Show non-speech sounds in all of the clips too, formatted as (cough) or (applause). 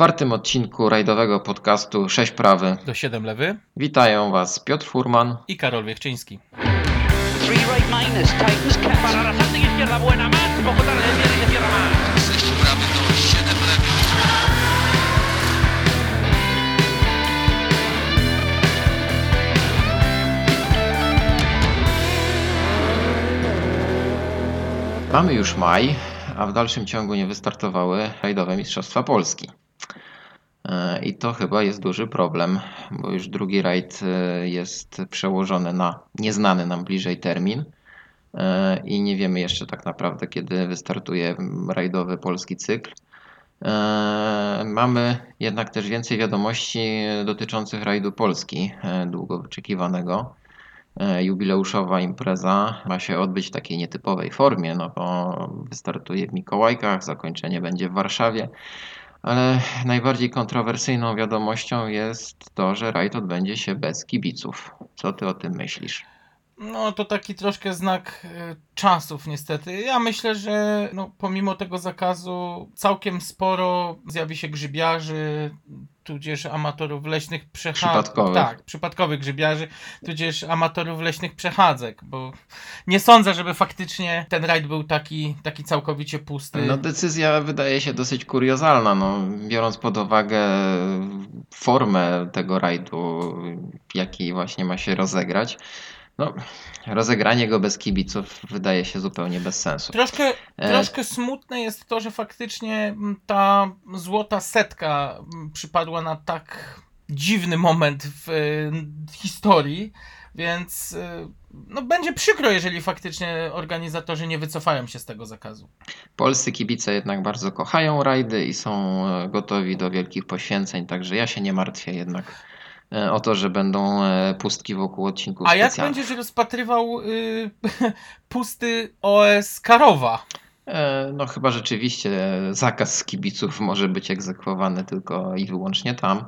czwartym odcinku rajdowego podcastu 6 prawy do 7 lewy witają Was Piotr Furman i Karol Wiechczyński. Three right minus, tightens cat. Para la salta izquierda buena más, un poco tarde, viene se cierra más. 6 prawy do 7 lewy. Mamy już maj, a w dalszym ciągu nie wystartowały rajdowe Mistrzostwa Polski. E, I to chyba jest duży problem, bo już drugi rajd e, jest przełożony na nieznany nam bliżej termin e, i nie wiemy jeszcze tak naprawdę, kiedy wystartuje rajdowy polski cykl. Mamy jednak też więcej wiadomości dotyczących rajdu Polski, długo wyczekiwanego. Jubileuszowa impreza ma się odbyć w takiej nietypowej formie, no bo wystartuje w Mikołajkach, zakończenie będzie w Warszawie. Ale najbardziej kontrowersyjną wiadomością jest to, że rajd odbędzie się bez kibiców. Co ty o tym myślisz? No to taki troszkę znak y, czasów niestety. Ja myślę, że no, pomimo tego zakazu całkiem sporo zjawi się grzybiarzy, tudzież amatorów leśnych przechadzek. Przypadkowych. Tak, przypadkowych grzybiarzy, tudzież amatorów leśnych przechadzek, bo nie sądzę, żeby faktycznie ten rajd był taki, taki całkowicie pusty. No decyzja wydaje się dosyć kuriozalna, no, biorąc pod uwagę formę tego rajdu, jaki właśnie ma się rozegrać. No, rozegranie go bez kibiców wydaje się zupełnie bez sensu. Troszkę, E, troszkę smutne jest to, że faktycznie ta złota setka mm, przypadła na tak dziwny moment w y, historii, więc y, no, będzie przykro, jeżeli faktycznie organizatorzy nie wycofają się z tego zakazu. Polscy kibice jednak bardzo kochają rajdy i są e, gotowi do wielkich poświęceń, także ja się nie martwię jednak o to, że będą e, pustki wokół odcinków A jak będziesz rozpatrywał y, (laughs) pusty OS Karowa? E, No chyba rzeczywiście zakaz kibiców może być egzekwowany tylko i wyłącznie tam,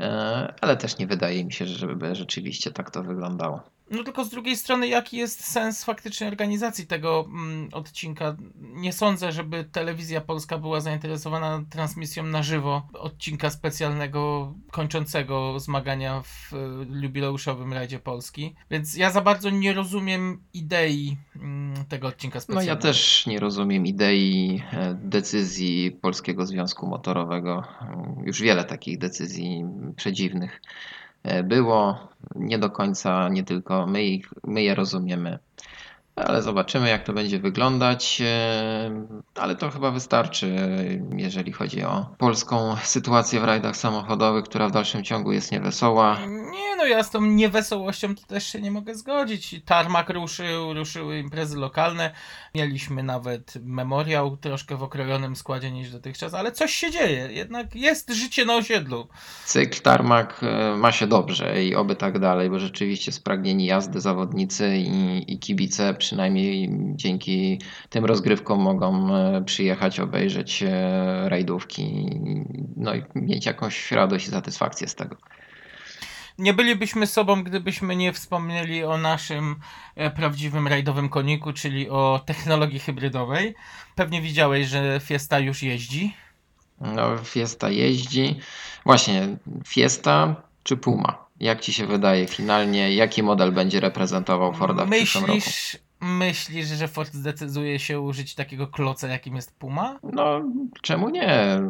e, ale też nie wydaje mi się, żeby rzeczywiście tak to wyglądało. No tylko z drugiej strony, jaki jest sens faktycznej organizacji tego mm, odcinka? Nie sądzę, żeby telewizja polska była zainteresowana transmisją na żywo odcinka specjalnego kończącego zmagania w y, jubileuszowym Rajdzie Polski. Więc ja za bardzo nie rozumiem idei mm, tego odcinka No specjalnego. ja też nie rozumiem idei e, decyzji Polskiego Związku Motorowego. Już wiele takich decyzji przedziwnych e, było. Nie do końca, nie tylko my, ich, my je rozumiemy. Ale zobaczymy, jak to będzie wyglądać. Ale to chyba wystarczy, jeżeli chodzi o polską sytuację w rajdach samochodowych, która w dalszym ciągu jest niewesoła. Nie no, ja z tą niewesołością to też się nie mogę zgodzić. Tarmak ruszył, ruszyły imprezy lokalne. Mieliśmy nawet memoriał troszkę w okrojonym składzie niż dotychczas, ale coś się dzieje. Jednak jest życie na osiedlu. Cykl Tarmak e, ma się dobrze i oby tak dalej, bo rzeczywiście spragnieni jazdy zawodnicy i, i kibice przynajmniej dzięki tym rozgrywkom mogą e, przyjechać, obejrzeć e, rajdówki no i mieć jakąś radość i satysfakcję z tego. Nie bylibyśmy sobą, gdybyśmy nie wspomnieli o naszym e, prawdziwym rajdowym koniku, czyli o technologii hybrydowej. Pewnie widziałeś, że Fiesta już jeździ. No, Fiesta jeździ. Właśnie, Fiesta czy Puma? Jak ci się wydaje finalnie, jaki model będzie reprezentował Forda w przyszłym roku? Myślisz, że Ford zdecyduje się użyć takiego kloca, jakim jest Puma? No, czemu nie?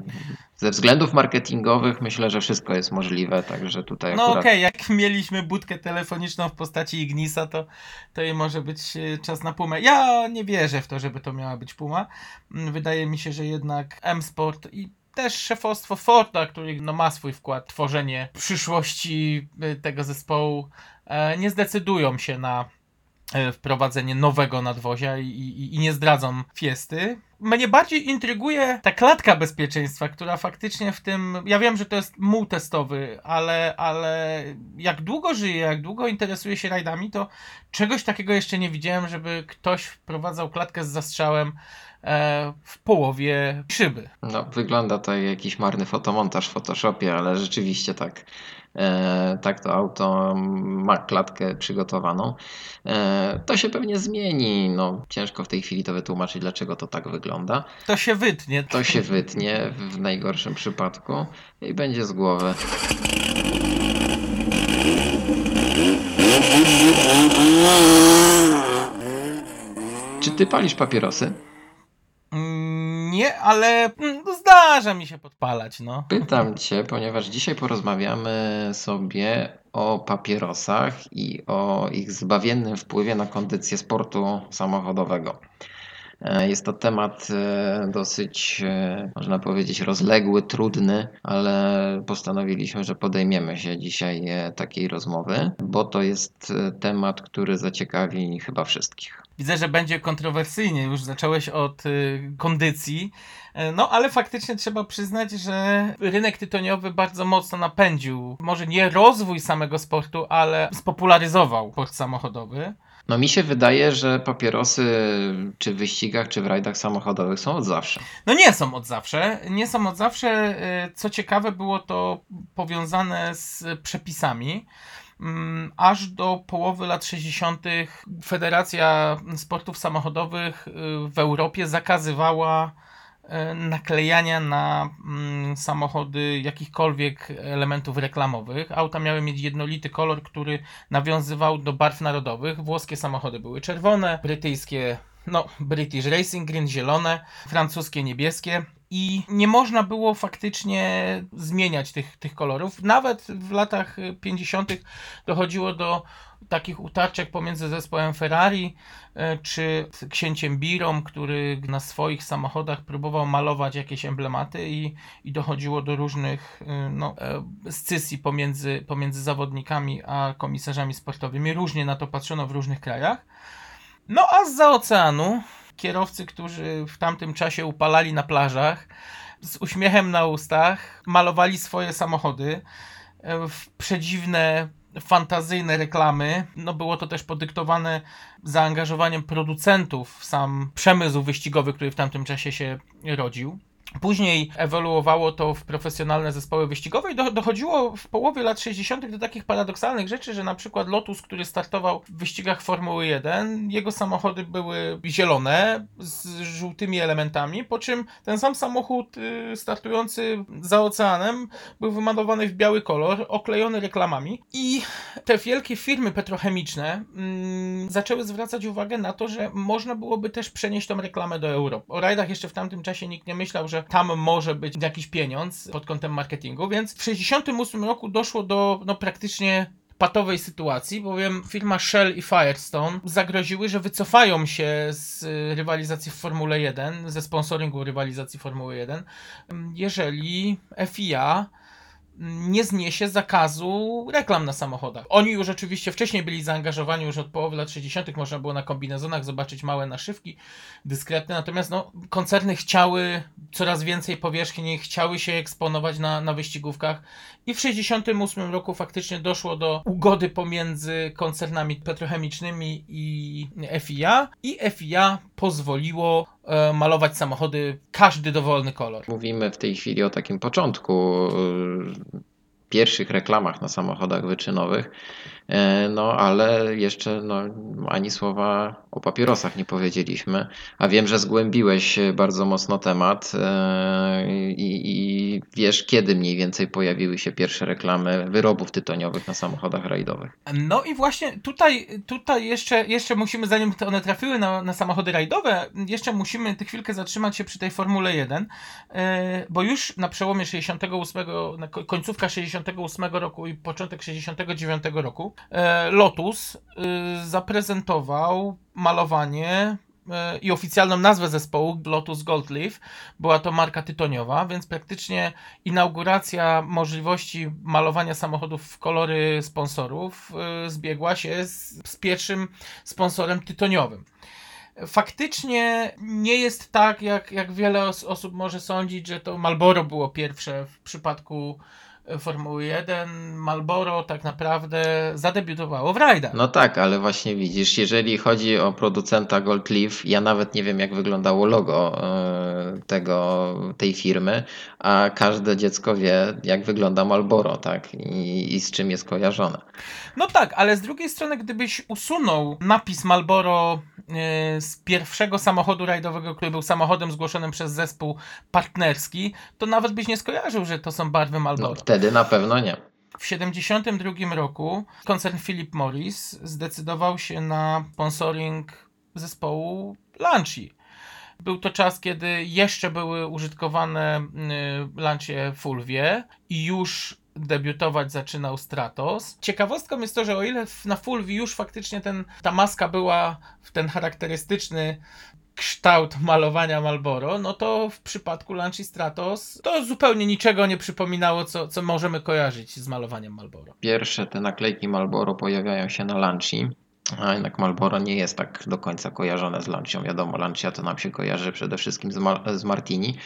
Ze względów marketingowych myślę, że wszystko jest możliwe, także tutaj No akurat... okej, jak mieliśmy budkę telefoniczną w postaci Ignisa, to, to i może być e, czas na Pumę. Ja nie wierzę w to, żeby to miała być Puma. Mm, Wydaje mi się, że jednak M-Sport i też szefostwo Forda, który no, ma swój wkład w tworzenie przyszłości e, tego zespołu, e, nie zdecydują się na wprowadzenie nowego nadwozia i, i, i nie zdradzą fiesty. Mnie bardziej intryguje ta klatka bezpieczeństwa, która faktycznie w tym. Ja wiem, że to jest muł testowy, ale, ale jak długo żyję, jak długo interesuję się rajdami, to czegoś takiego jeszcze nie widziałem, żeby ktoś wprowadzał klatkę z zastrzałem e, w połowie szyby. No, wygląda to jak jakiś marny fotomontaż w Photoshopie, ale rzeczywiście tak. E, tak to auto ma klatkę przygotowaną. E, to się pewnie zmieni. No, ciężko w tej chwili to wytłumaczyć, dlaczego to tak wygląda. To się wytnie. To się wytnie w najgorszym przypadku i będzie z głowy. Czy ty palisz papierosy? Nie, ale mm, zdarza mi się podpalać, no. Pytam cię, ponieważ dzisiaj porozmawiamy sobie o papierosach i o ich zbawiennym wpływie na kondycję sportu samochodowego. E, Jest to temat e, dosyć, e, można powiedzieć, rozległy, trudny, ale postanowiliśmy, że podejmiemy się dzisiaj takiej rozmowy, bo to jest temat, który zaciekawi chyba wszystkich. Widzę, że będzie kontrowersyjnie. Już zacząłeś od kondycji. No, ale faktycznie trzeba przyznać, że rynek tytoniowy bardzo mocno napędził, może nie rozwój samego sportu, ale spopularyzował sport samochodowy. No mi się wydaje, że papierosy czy w wyścigach, czy w rajdach samochodowych są od zawsze. No nie są od zawsze. Nie są od zawsze. Y, Co ciekawe, było to powiązane z przepisami. Mm, Aż do połowy lat 60. Federacja Sportów Samochodowych y, w Europie zakazywała naklejania na mm, samochody jakichkolwiek elementów reklamowych. Auta miały mieć jednolity kolor, który nawiązywał do barw narodowych. Włoskie samochody były czerwone, brytyjskie no, British Racing Green zielone, francuskie niebieskie. I nie można było faktycznie zmieniać tych, tych kolorów. Nawet w latach y, 50. dochodziło do takich utarczek pomiędzy zespołem Ferrari e, czy księciem Birą, który na swoich samochodach próbował malować jakieś emblematy i, i dochodziło do różnych y, no, e, scysji pomiędzy, pomiędzy zawodnikami a komisarzami sportowymi. Różnie na to patrzono w różnych krajach. No a z oceanu kierowcy, którzy w tamtym czasie upalali na plażach, z uśmiechem na ustach, malowali swoje samochody e, w przedziwne, fantazyjne reklamy. No było to też podyktowane zaangażowaniem producentów w sam przemysł wyścigowy, który w tamtym czasie się rodził. Później ewoluowało to w profesjonalne zespoły wyścigowe i do, dochodziło w połowie lat 60. do takich paradoksalnych rzeczy, że na przykład Lotus, który startował w wyścigach Formuły 1, jego samochody były zielone z żółtymi elementami, po czym ten sam samochód y, startujący za oceanem był wymalowany w biały kolor, oklejony reklamami i te wielkie firmy petrochemiczne mm, zaczęły zwracać uwagę na to, że można byłoby też przenieść tą reklamę do Europy. O rajdach jeszcze w tamtym czasie nikt nie myślał, że tam może być jakiś pieniądz pod kątem marketingu, więc w 1968 roku doszło do no, praktycznie patowej sytuacji, bowiem firma Shell i Firestone zagroziły, że wycofają się z y, rywalizacji w Formule 1, ze sponsoringu rywalizacji Formuły 1, ym, jeżeli FIA nie zniesie zakazu reklam na samochodach. Oni już oczywiście wcześniej byli zaangażowani, już od połowy lat 60. można było na kombinezonach zobaczyć małe naszywki, dyskretne, natomiast no, koncerny chciały coraz więcej powierzchni, chciały się eksponować na, na wyścigówkach i w 68 roku faktycznie doszło do ugody pomiędzy koncernami petrochemicznymi i FIA i FIA pozwoliło malować samochody każdy dowolny kolor. Mówimy w tej chwili o takim początku, y, pierwszych reklamach na samochodach wyczynowych, e, no ale jeszcze no, ani słowa o papierosach nie powiedzieliśmy, a wiem, że zgłębiłeś bardzo mocno temat e, i, i wiesz, kiedy mniej więcej pojawiły się pierwsze reklamy wyrobów tytoniowych na samochodach rajdowych. No i właśnie tutaj, tutaj jeszcze, jeszcze musimy, zanim one trafiły na, na samochody rajdowe, jeszcze musimy tę chwilkę zatrzymać się przy tej Formule 1, e, bo już na przełomie 68, na ko- końcówka 68 roku i początek 69 roku e, Lotus e, zaprezentował malowanie e, i oficjalną nazwę zespołu Lotus Gold Leaf. Była to marka tytoniowa, więc praktycznie inauguracja możliwości malowania samochodów w kolory sponsorów y, zbiegła się z, z pierwszym sponsorem tytoniowym. Faktycznie nie jest tak, jak, jak wiele os- osób może sądzić, że to Marlboro było pierwsze w przypadku Formuły 1, Marlboro tak naprawdę zadebiutowało w rajdach. No tak, ale właśnie widzisz, jeżeli chodzi o producenta Gold Leaf, ja nawet nie wiem jak wyglądało logo e, tego, tej firmy, a każde dziecko wie jak wygląda Marlboro, tak? I, i z czym jest kojarzone. No tak, ale z drugiej strony, gdybyś usunął napis Marlboro z pierwszego samochodu rajdowego, który był samochodem zgłoszonym przez zespół partnerski, to nawet byś nie skojarzył, że to są barwy No Marlboro. wtedy na pewno nie. W 1972 roku koncern Philip Morris zdecydował się na sponsoring zespołu Lancia. Był to czas, kiedy jeszcze były użytkowane y, Lancie Fulvie i już debiutować zaczynał Stratos. Ciekawostką jest to, że o ile na Fulvii już faktycznie ten, ta maska była w ten charakterystyczny kształt malowania Marlboro, no to w przypadku Lanci Stratos to zupełnie niczego nie przypominało, co, co możemy kojarzyć z malowaniem Marlboro. Pierwsze te naklejki Marlboro pojawiają się na Lanci, a jednak Marlboro nie jest tak do końca kojarzone z Lancią. Wiadomo, Lancia to nam się kojarzy przede wszystkim z, z Martini,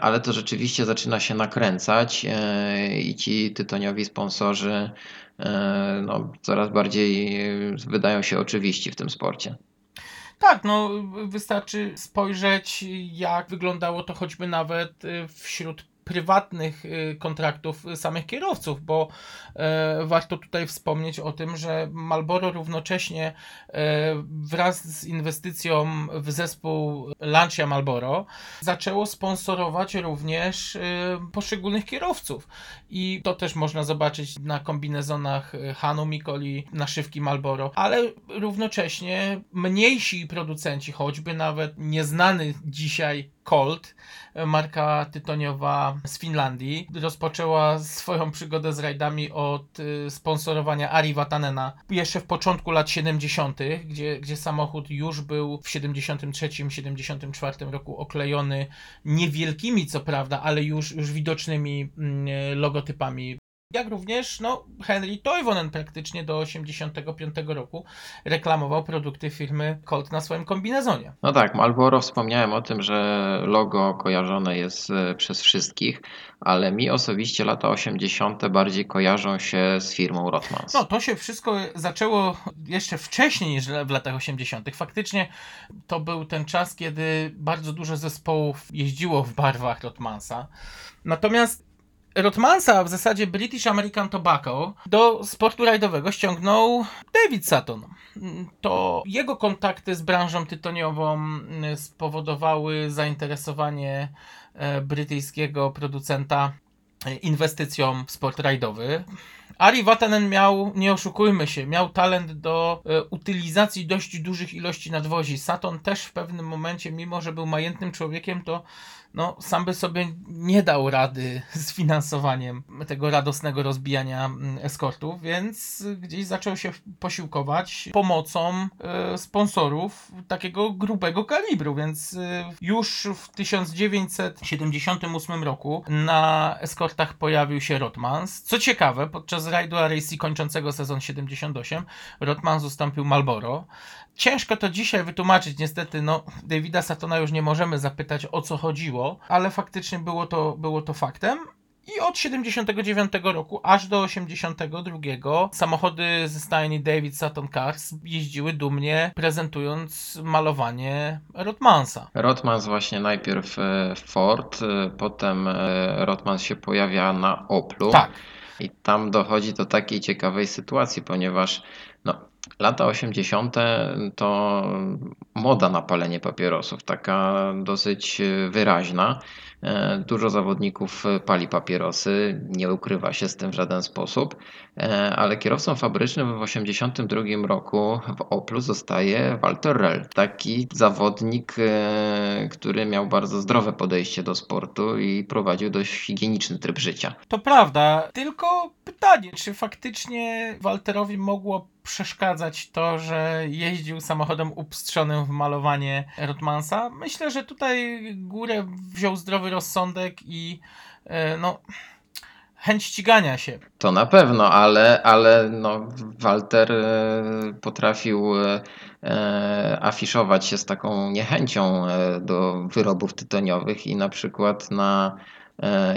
ale to rzeczywiście zaczyna się nakręcać e, i ci tytoniowi sponsorzy e, no, coraz bardziej e, wydają się oczywiści w tym sporcie. Tak, no wystarczy spojrzeć, jak wyglądało to choćby nawet wśród prywatnych y, kontraktów samych kierowców, bo e, warto tutaj wspomnieć o tym, że Marlboro równocześnie e, wraz z inwestycją w zespół Lancia Marlboro zaczęło sponsorować również e, poszczególnych kierowców. I to też można zobaczyć na kombinezonach Hanu Mikoli, naszywki Marlboro, ale równocześnie mniejsi producenci, choćby nawet nieznany dzisiaj Colt, marka tytoniowa z Finlandii, rozpoczęła swoją przygodę z rajdami od y, sponsorowania Ari Vatanena jeszcze w początku lat 70., gdzie, gdzie samochód już był w 73-74 roku oklejony niewielkimi, co prawda, ale już, już widocznymi mm, logotypami. Jak również no, Henry Toivonen praktycznie do 85 roku reklamował produkty firmy Colt na swoim kombinezonie. No tak, Marlboro wspomniałem o tym, że logo kojarzone jest e, przez wszystkich, ale mi osobiście lata 80. bardziej kojarzą się z firmą Rothmans. No, to się wszystko zaczęło jeszcze wcześniej niż w latach 80. Faktycznie to był ten czas, kiedy bardzo dużo zespołów jeździło w barwach Rotmansa. Natomiast Rotmansa, w zasadzie British American Tobacco, do sportu rajdowego ściągnął David Sutton. To jego kontakty z branżą tytoniową mm, spowodowały zainteresowanie e, brytyjskiego producenta e, inwestycją w sport rajdowy. Ari Vatanen miał, nie oszukujmy się, miał talent do e, utylizacji dość dużych ilości nadwozi. Saturn też w pewnym momencie, mimo że był majętnym człowiekiem, to no, sam by sobie nie dał rady z finansowaniem tego radosnego rozbijania mm, eskortów, więc gdzieś zaczął się posiłkować pomocą e, sponsorów takiego grubego kalibru, więc e, już w 1978 roku na eskortach pojawił się Rotmans. Co ciekawe, podczas rajdu RAC kończącego sezon 78 Rotmans ustąpił Marlboro. Ciężko to dzisiaj wytłumaczyć, niestety, no, Davida Satona już nie możemy zapytać o co chodziło, ale faktycznie było to, było to faktem. I od 79 roku aż do 82 samochody ze stajni David Sutton Cars jeździły dumnie prezentując malowanie Rotmansa. Rothmans właśnie najpierw e, Ford, e, potem e, Rothmans się pojawia na Oplu. Tak. I tam dochodzi do takiej ciekawej sytuacji, ponieważ no, lata 80. to moda na palenie papierosów, taka dosyć e, wyraźna. E, Dużo zawodników pali papierosy, nie ukrywa się z tym w żaden sposób, ale kierowcą fabrycznym w 82 roku w Oplu zostaje Walter Rell. Taki zawodnik, e, który miał bardzo zdrowe podejście do sportu i prowadził dość higieniczny tryb życia. To prawda, tylko pytanie, czy faktycznie Walterowi mogło przeszkadzać to, że jeździł samochodem upstrzonym w malowanie Rotmansa? Myślę, że tutaj górę wziął zdrowy rozsądek i e, no, chęć ścigania się. To na pewno, ale, ale no, Walter e, potrafił e, e, afiszować się z taką niechęcią do wyrobów tytoniowych i na przykład na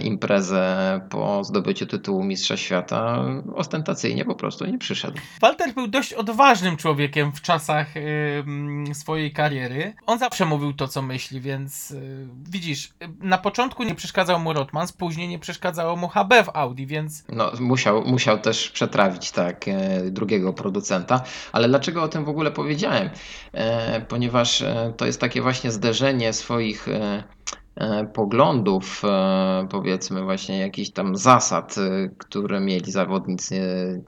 imprezę po zdobyciu tytułu Mistrza Świata, ostentacyjnie po prostu nie przyszedł. Walter był dość odważnym człowiekiem w czasach ym, swojej kariery. On zawsze mówił to, co myśli, więc y, widzisz, y, na początku nie przeszkadzał mu Rotmans, później nie przeszkadzało mu HB w Audi, więc No, musiał, musiał też przetrawić tak e, drugiego producenta, ale dlaczego o tym w ogóle powiedziałem? E, ponieważ e, to jest takie właśnie zderzenie swoich e, e, poglądów, e, powiedzmy właśnie jakichś tam zasad, e, które mieli zawodnicy,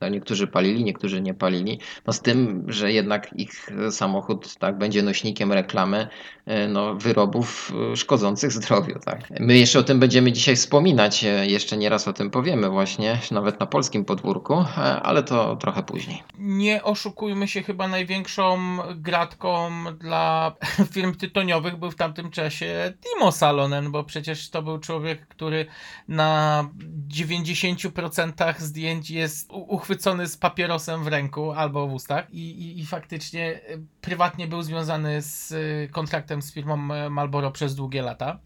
no niektórzy palili, niektórzy nie palili, no z tym, że jednak ich samochód tak będzie nośnikiem reklamy e, no, wyrobów e, szkodzących zdrowiu. Tak. My jeszcze o tym będziemy dzisiaj wspominać, e, jeszcze nieraz o tym powiemy właśnie, nawet na polskim podwórku, e, ale to trochę później. nie oszukujmy się, chyba największą gratką dla (laughs) firm tytoniowych był w tamtym czasie Timo Salonen, bo przecież to był człowiek, który na 90% zdjęć jest uchwycony z papierosem w ręku albo w ustach i, i, i faktycznie y, prywatnie był związany z y, kontraktem z firmą e, Marlboro przez długie lata.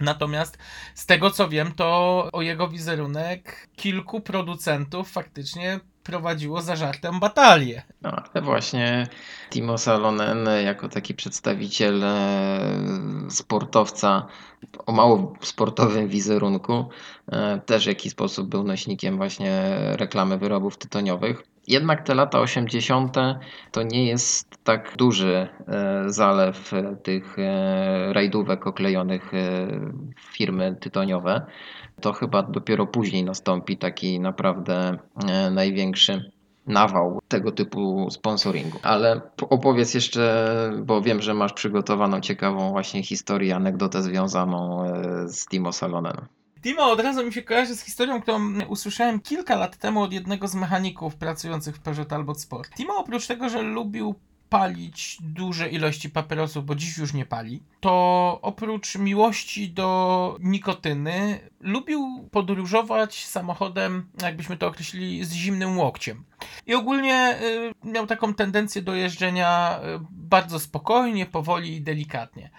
Natomiast z tego co wiem, to o jego wizerunek kilku producentów faktycznie prowadziło za żartem batalię. No, ale właśnie Timo Salonen jako taki przedstawiciel e, sportowca o mało sportowym wizerunku e, też w jakiś sposób był nośnikiem właśnie reklamy wyrobów tytoniowych. Jednak te lata 80. to nie jest tak duży e, zalew tych e, rajdówek oklejonych e, firmy tytoniowe. To chyba dopiero później nastąpi taki naprawdę największy nawał tego typu sponsoringu. Ale opowiedz jeszcze, bo wiem, że masz przygotowaną ciekawą właśnie historię, anegdotę związaną z Timo Salonem. Timo od razu mi się kojarzy z historią, którą usłyszałem kilka lat temu od jednego z mechaników pracujących w Peugeot Talbot Sport. Timo oprócz tego, że lubił palić duże ilości papierosów, bo dziś już nie pali, to oprócz miłości do nikotyny lubił podróżować samochodem, jakbyśmy to określili, z zimnym łokciem. I ogólnie y, miał taką tendencję do jeżdżenia y, bardzo spokojnie, powoli i delikatnie.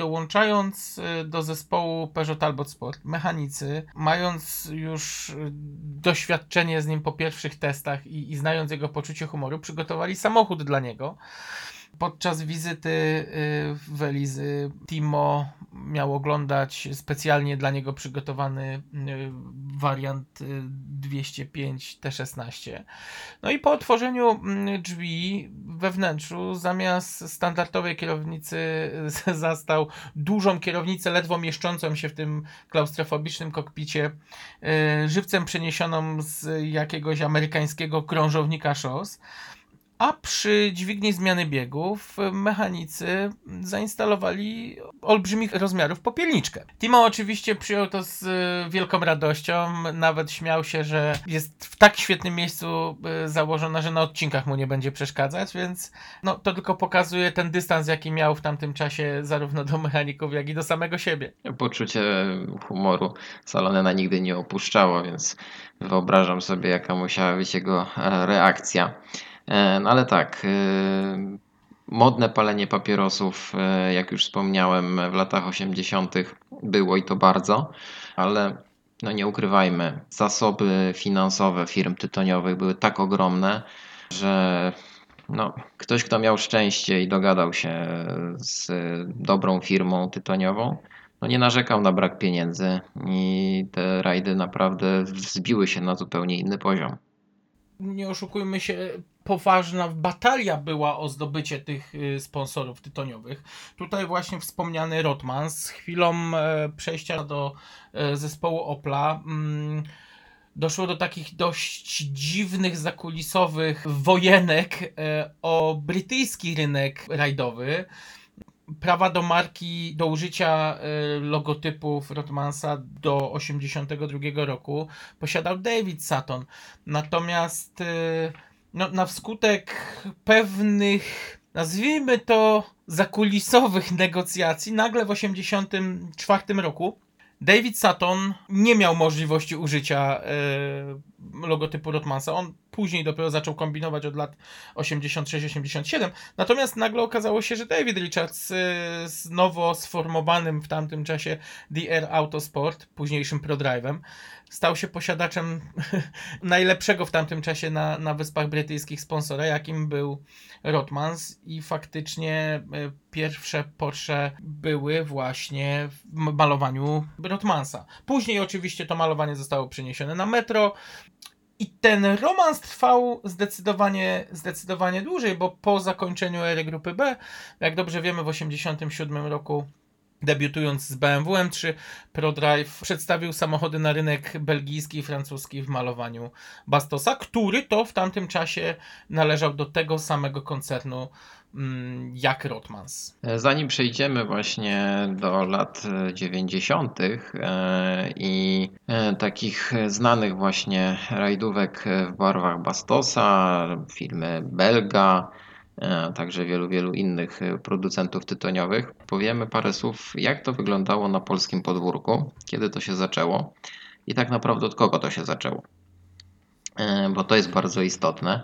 Dołączając y, do zespołu Peugeot Talbot Sport, mechanicy, mając już y, doświadczenie z nim po pierwszych testach i, i znając jego poczucie humoru, przygotowali samochód dla niego. Podczas wizyty y, w Elizy Timo miał oglądać specjalnie dla niego przygotowany y, wariant y, 205 T16. No i po otworzeniu mm, drzwi we wnętrzu zamiast standardowej kierownicy zastał dużą kierownicę ledwo mieszczącą się w tym klaustrofobicznym kokpicie, y, żywcem przeniesioną z jakiegoś amerykańskiego krążownika szos. A przy dźwigni zmiany biegów y, mechanicy zainstalowali olbrzymich rozmiarów popielniczkę. Timo oczywiście przyjął to z y, wielką radością, nawet śmiał się, że jest w tak świetnym miejscu y, założona, że na odcinkach mu nie będzie przeszkadzać, więc no, to tylko pokazuje ten dystans, jaki miał w tamtym czasie zarówno do mechaników, jak i do samego siebie. Poczucie humoru Salonena nigdy nie opuszczało, więc wyobrażam sobie, jaka musiała być jego e, reakcja. E, No ale tak, e, modne palenie papierosów, e, jak już wspomniałem, w latach 80. było i to bardzo, ale no nie ukrywajmy, zasoby finansowe firm tytoniowych były tak ogromne, że no, ktoś, kto miał szczęście i dogadał się z dobrą firmą tytoniową, no nie narzekał na brak pieniędzy i te rajdy naprawdę wzbiły się na zupełnie inny poziom. Nie oszukujmy się, poważna batalia była o zdobycie tych y, sponsorów tytoniowych. Tutaj właśnie wspomniany Rotman z chwilą e, przejścia do e, zespołu Opla. Mm, Doszło do takich dość dziwnych, zakulisowych wojenek e, o brytyjski rynek rajdowy. Prawa do marki, do użycia e, logotypów Rotmansa do 1982 roku posiadał David Sutton. Natomiast y, no, na wskutek pewnych, nazwijmy to, zakulisowych (laughs) negocjacji, nagle w 1984 roku David Sutton nie miał możliwości użycia y, logotypu Rotmansa. On później dopiero zaczął kombinować od lat 86-87. Natomiast nagle okazało się, że David Richards y, z nowo sformowanym w tamtym czasie DR Autosport, późniejszym ProDrive'em, stał się posiadaczem (laughs) najlepszego w tamtym czasie na, na Wyspach Brytyjskich sponsora, jakim był Rotmans i faktycznie y, pierwsze Porsche były właśnie w malowaniu Rotmansa. Później oczywiście to malowanie zostało przeniesione na metro i ten romans trwał zdecydowanie, zdecydowanie dłużej, bo po zakończeniu ery grupy B, jak dobrze wiemy, w 1987 roku debiutując z BMW M3, ProDrive przedstawił samochody na rynek belgijski i francuski w malowaniu Bastosa, który to w tamtym czasie należał do tego samego koncernu jak Rotmans. Zanim przejdziemy właśnie do lat e, 90. e, i e, takich znanych właśnie rajdówek w barwach Bastosa, firmy Belga, e, także wielu, wielu innych e, producentów tytoniowych, powiemy parę słów, jak to wyglądało na polskim podwórku, kiedy to się zaczęło i tak naprawdę od kogo to się zaczęło. E, Bo to jest bardzo istotne.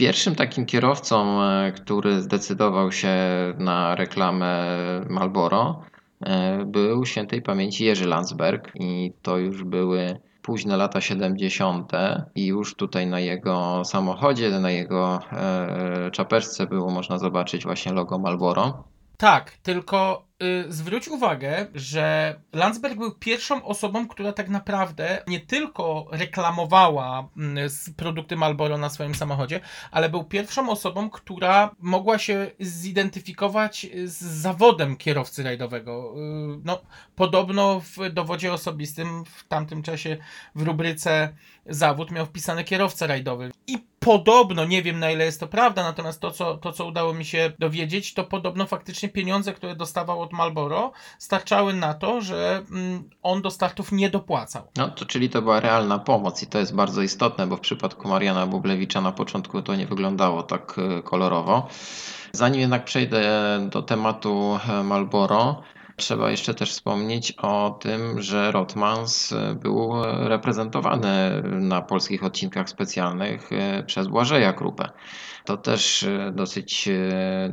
Pierwszym takim kierowcą, e, który zdecydował się na reklamę Marlboro, e, był świętej pamięci Jerzy Landsberg i to już były późne lata 70. i już tutaj na jego samochodzie, na jego e, czapeczce było można zobaczyć właśnie logo Marlboro. Tak, tylko zwróć uwagę, że Landsberg był pierwszą osobą, która tak naprawdę nie tylko reklamowała mm, produkty Marlboro na swoim samochodzie, ale był pierwszą osobą, która mogła się zidentyfikować z zawodem kierowcy rajdowego. Y, No, podobno w dowodzie osobistym w tamtym czasie w rubryce zawód miał wpisany kierowca rajdowy. I podobno, nie wiem na ile jest to prawda, natomiast to co, to, co udało mi się dowiedzieć, to podobno faktycznie pieniądze, które dostawał od Marlboro, starczały na to, że mm, on do startów nie dopłacał. No to czyli to była realna pomoc i to jest bardzo istotne, bo w przypadku Mariana Bublewicza na początku to nie wyglądało tak e, kolorowo. Zanim jednak przejdę do tematu e, Marlboro, trzeba jeszcze też wspomnieć o tym, że Rotmans e, był reprezentowany na polskich odcinkach specjalnych e, przez Błażeja Krupę. To też e, dosyć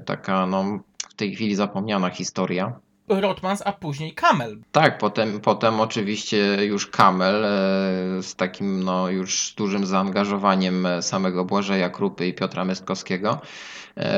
taka no, w tej chwili zapomniana historia. Rotmans, a później Kamel. Tak, potem, potem oczywiście już Kamel z takim no, już dużym zaangażowaniem samego Błażeja Krupy i Piotra Mystkowskiego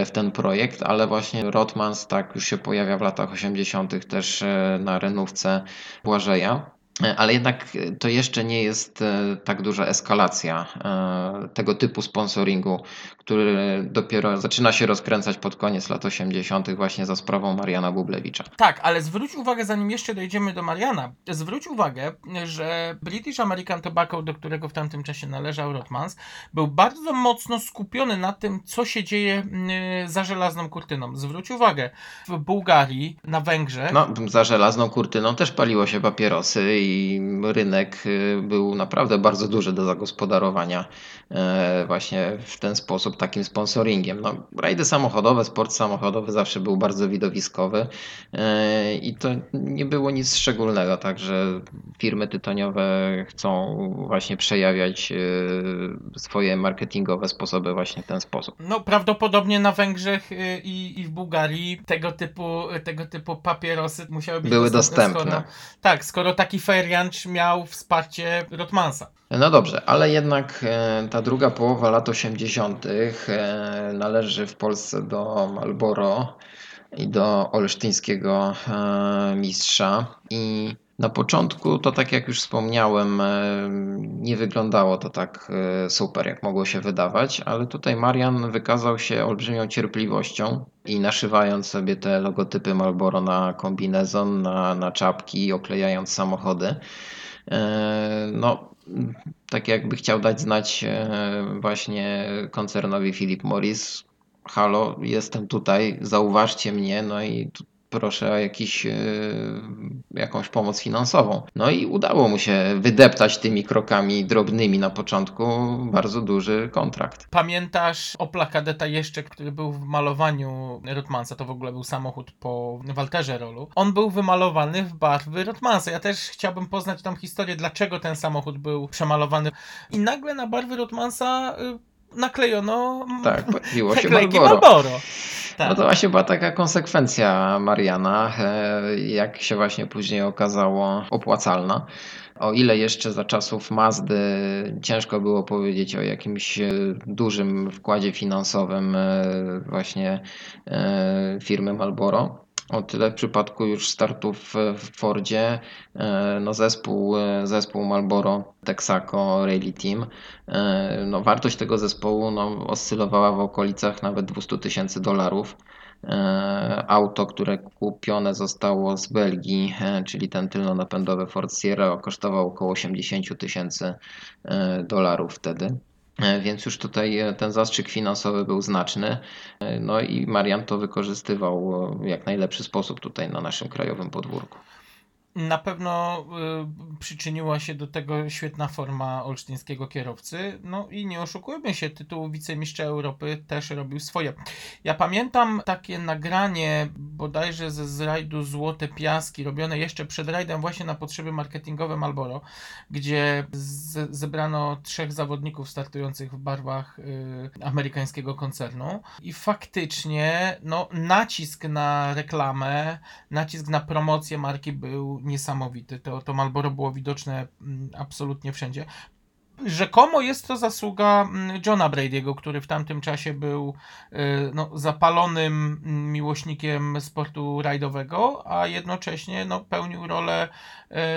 w ten projekt, ale właśnie Rotmans tak już się pojawia w latach 80. też e, na renówce Błażeja. Ale jednak e, to jeszcze nie jest e, tak duża eskalacja e, tego typu sponsoringu, który dopiero zaczyna się rozkręcać pod koniec lat 80. właśnie za sprawą Mariana Bublewicza. Tak, ale zwróć uwagę, zanim jeszcze dojdziemy do Mariana, zwróć uwagę, że British American Tobacco, do którego w tamtym czasie należał Rotmans, był bardzo mocno skupiony na tym, co się dzieje za żelazną kurtyną. Zwróć uwagę, w Bułgarii, na Węgrzech, No, za żelazną kurtyną też paliło się papierosy i rynek y, był naprawdę bardzo duży do zagospodarowania e, właśnie w ten sposób, takim sponsoringiem. No, rajdy samochodowe, sport samochodowy zawsze był bardzo widowiskowy e, i to nie było nic szczególnego, także firmy tytoniowe chcą właśnie przejawiać swoje marketingowe sposoby właśnie w ten sposób. No, prawdopodobnie na Węgrzech y, i, i w Bułgarii tego typu, tego typu papierosy musiały być Były dostępne. dostępne. Skoro, tak, skoro taki Fairjanch miał wsparcie Rotmansa. No dobrze, ale jednak e, ta druga połowa lat 80. e, należy w Polsce do Marlboro i do olsztyńskiego e, mistrza. I na początku to tak jak już wspomniałem, nie wyglądało to tak super, jak mogło się wydawać, ale tutaj Marian wykazał się olbrzymią cierpliwością i naszywając sobie te logotypy Marlboro na kombinezon, na, na czapki, oklejając samochody. E, No, tak jakby chciał dać znać e, właśnie koncernowi Philip Morris. Halo, jestem tutaj, zauważcie mnie, no i proszę o jakiś, e, jakąś pomoc finansową. No i udało mu się wydeptać tymi krokami drobnymi na początku bardzo duży kontrakt. Pamiętasz Opla Kadeta jeszcze, który był w malowaniu Rotmansa, to w ogóle był samochód po Walterze Rolu. On był wymalowany w barwy Rotmansa. Ja też chciałbym poznać tą historię, dlaczego ten samochód był przemalowany. I nagle na barwy Rotmansa y, naklejono Tak, pojawiło się naklejki Marlboro. Marlboro. Tak. No to właśnie była taka konsekwencja Mariana, e, jak się właśnie później okazało opłacalna. O ile jeszcze za czasów Mazdy ciężko było powiedzieć o jakimś e, dużym wkładzie finansowym e, właśnie firmy Marlboro, o tyle w przypadku już startów w Fordzie, e, no zespół, e, zespół Marlboro Texaco Rally Team, e, no wartość tego zespołu no, oscylowała w okolicach nawet 200 tysięcy dolarów. Auto, które kupione zostało z Belgii, czyli ten tylnonapędowy Ford Sierra, kosztowało około 80 tysięcy dolarów wtedy. E, Więc już tutaj e, ten zastrzyk finansowy był znaczny. E, No i Marian to wykorzystywał w jak najlepszy sposób tutaj na naszym krajowym podwórku. Na pewno y, przyczyniła się do tego świetna forma olsztyńskiego kierowcy. No i nie oszukujmy się, tytuł wicemistrza Europy też robił swoje. Ja pamiętam takie nagranie bodajże ze z rajdu Złote Piaski, robione jeszcze przed rajdem właśnie na potrzeby marketingowe Malboro, gdzie z, zebrano trzech zawodników startujących w barwach y, amerykańskiego koncernu i faktycznie no, nacisk na reklamę, nacisk na promocję marki był niesamowity. To, to Marlboro było widoczne mm, absolutnie wszędzie. Rzekomo jest to zasługa mm, Johna Brady'ego, który w tamtym czasie był y, no, zapalonym mm, miłośnikiem sportu rajdowego, a jednocześnie no, pełnił rolę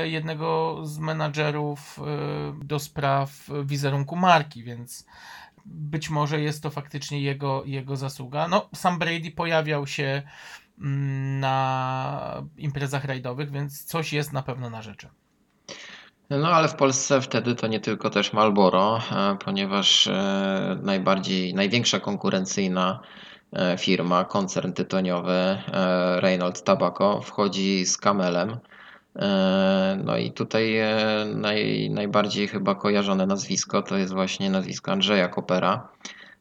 y, jednego z menadżerów y, do spraw wizerunku marki, więc być może jest to faktycznie jego, jego zasługa. No, sam Brady pojawiał się na imprezach rajdowych, więc coś jest na pewno na rzeczy. No ale w Polsce wtedy to nie tylko też Marlboro, e, ponieważ e, najbardziej, największa konkurencyjna e, firma, koncern tytoniowy Reynolds Tobacco wchodzi z Camelem. E, No i tutaj naj, najbardziej chyba kojarzone nazwisko to jest właśnie nazwisko Andrzeja Kopera.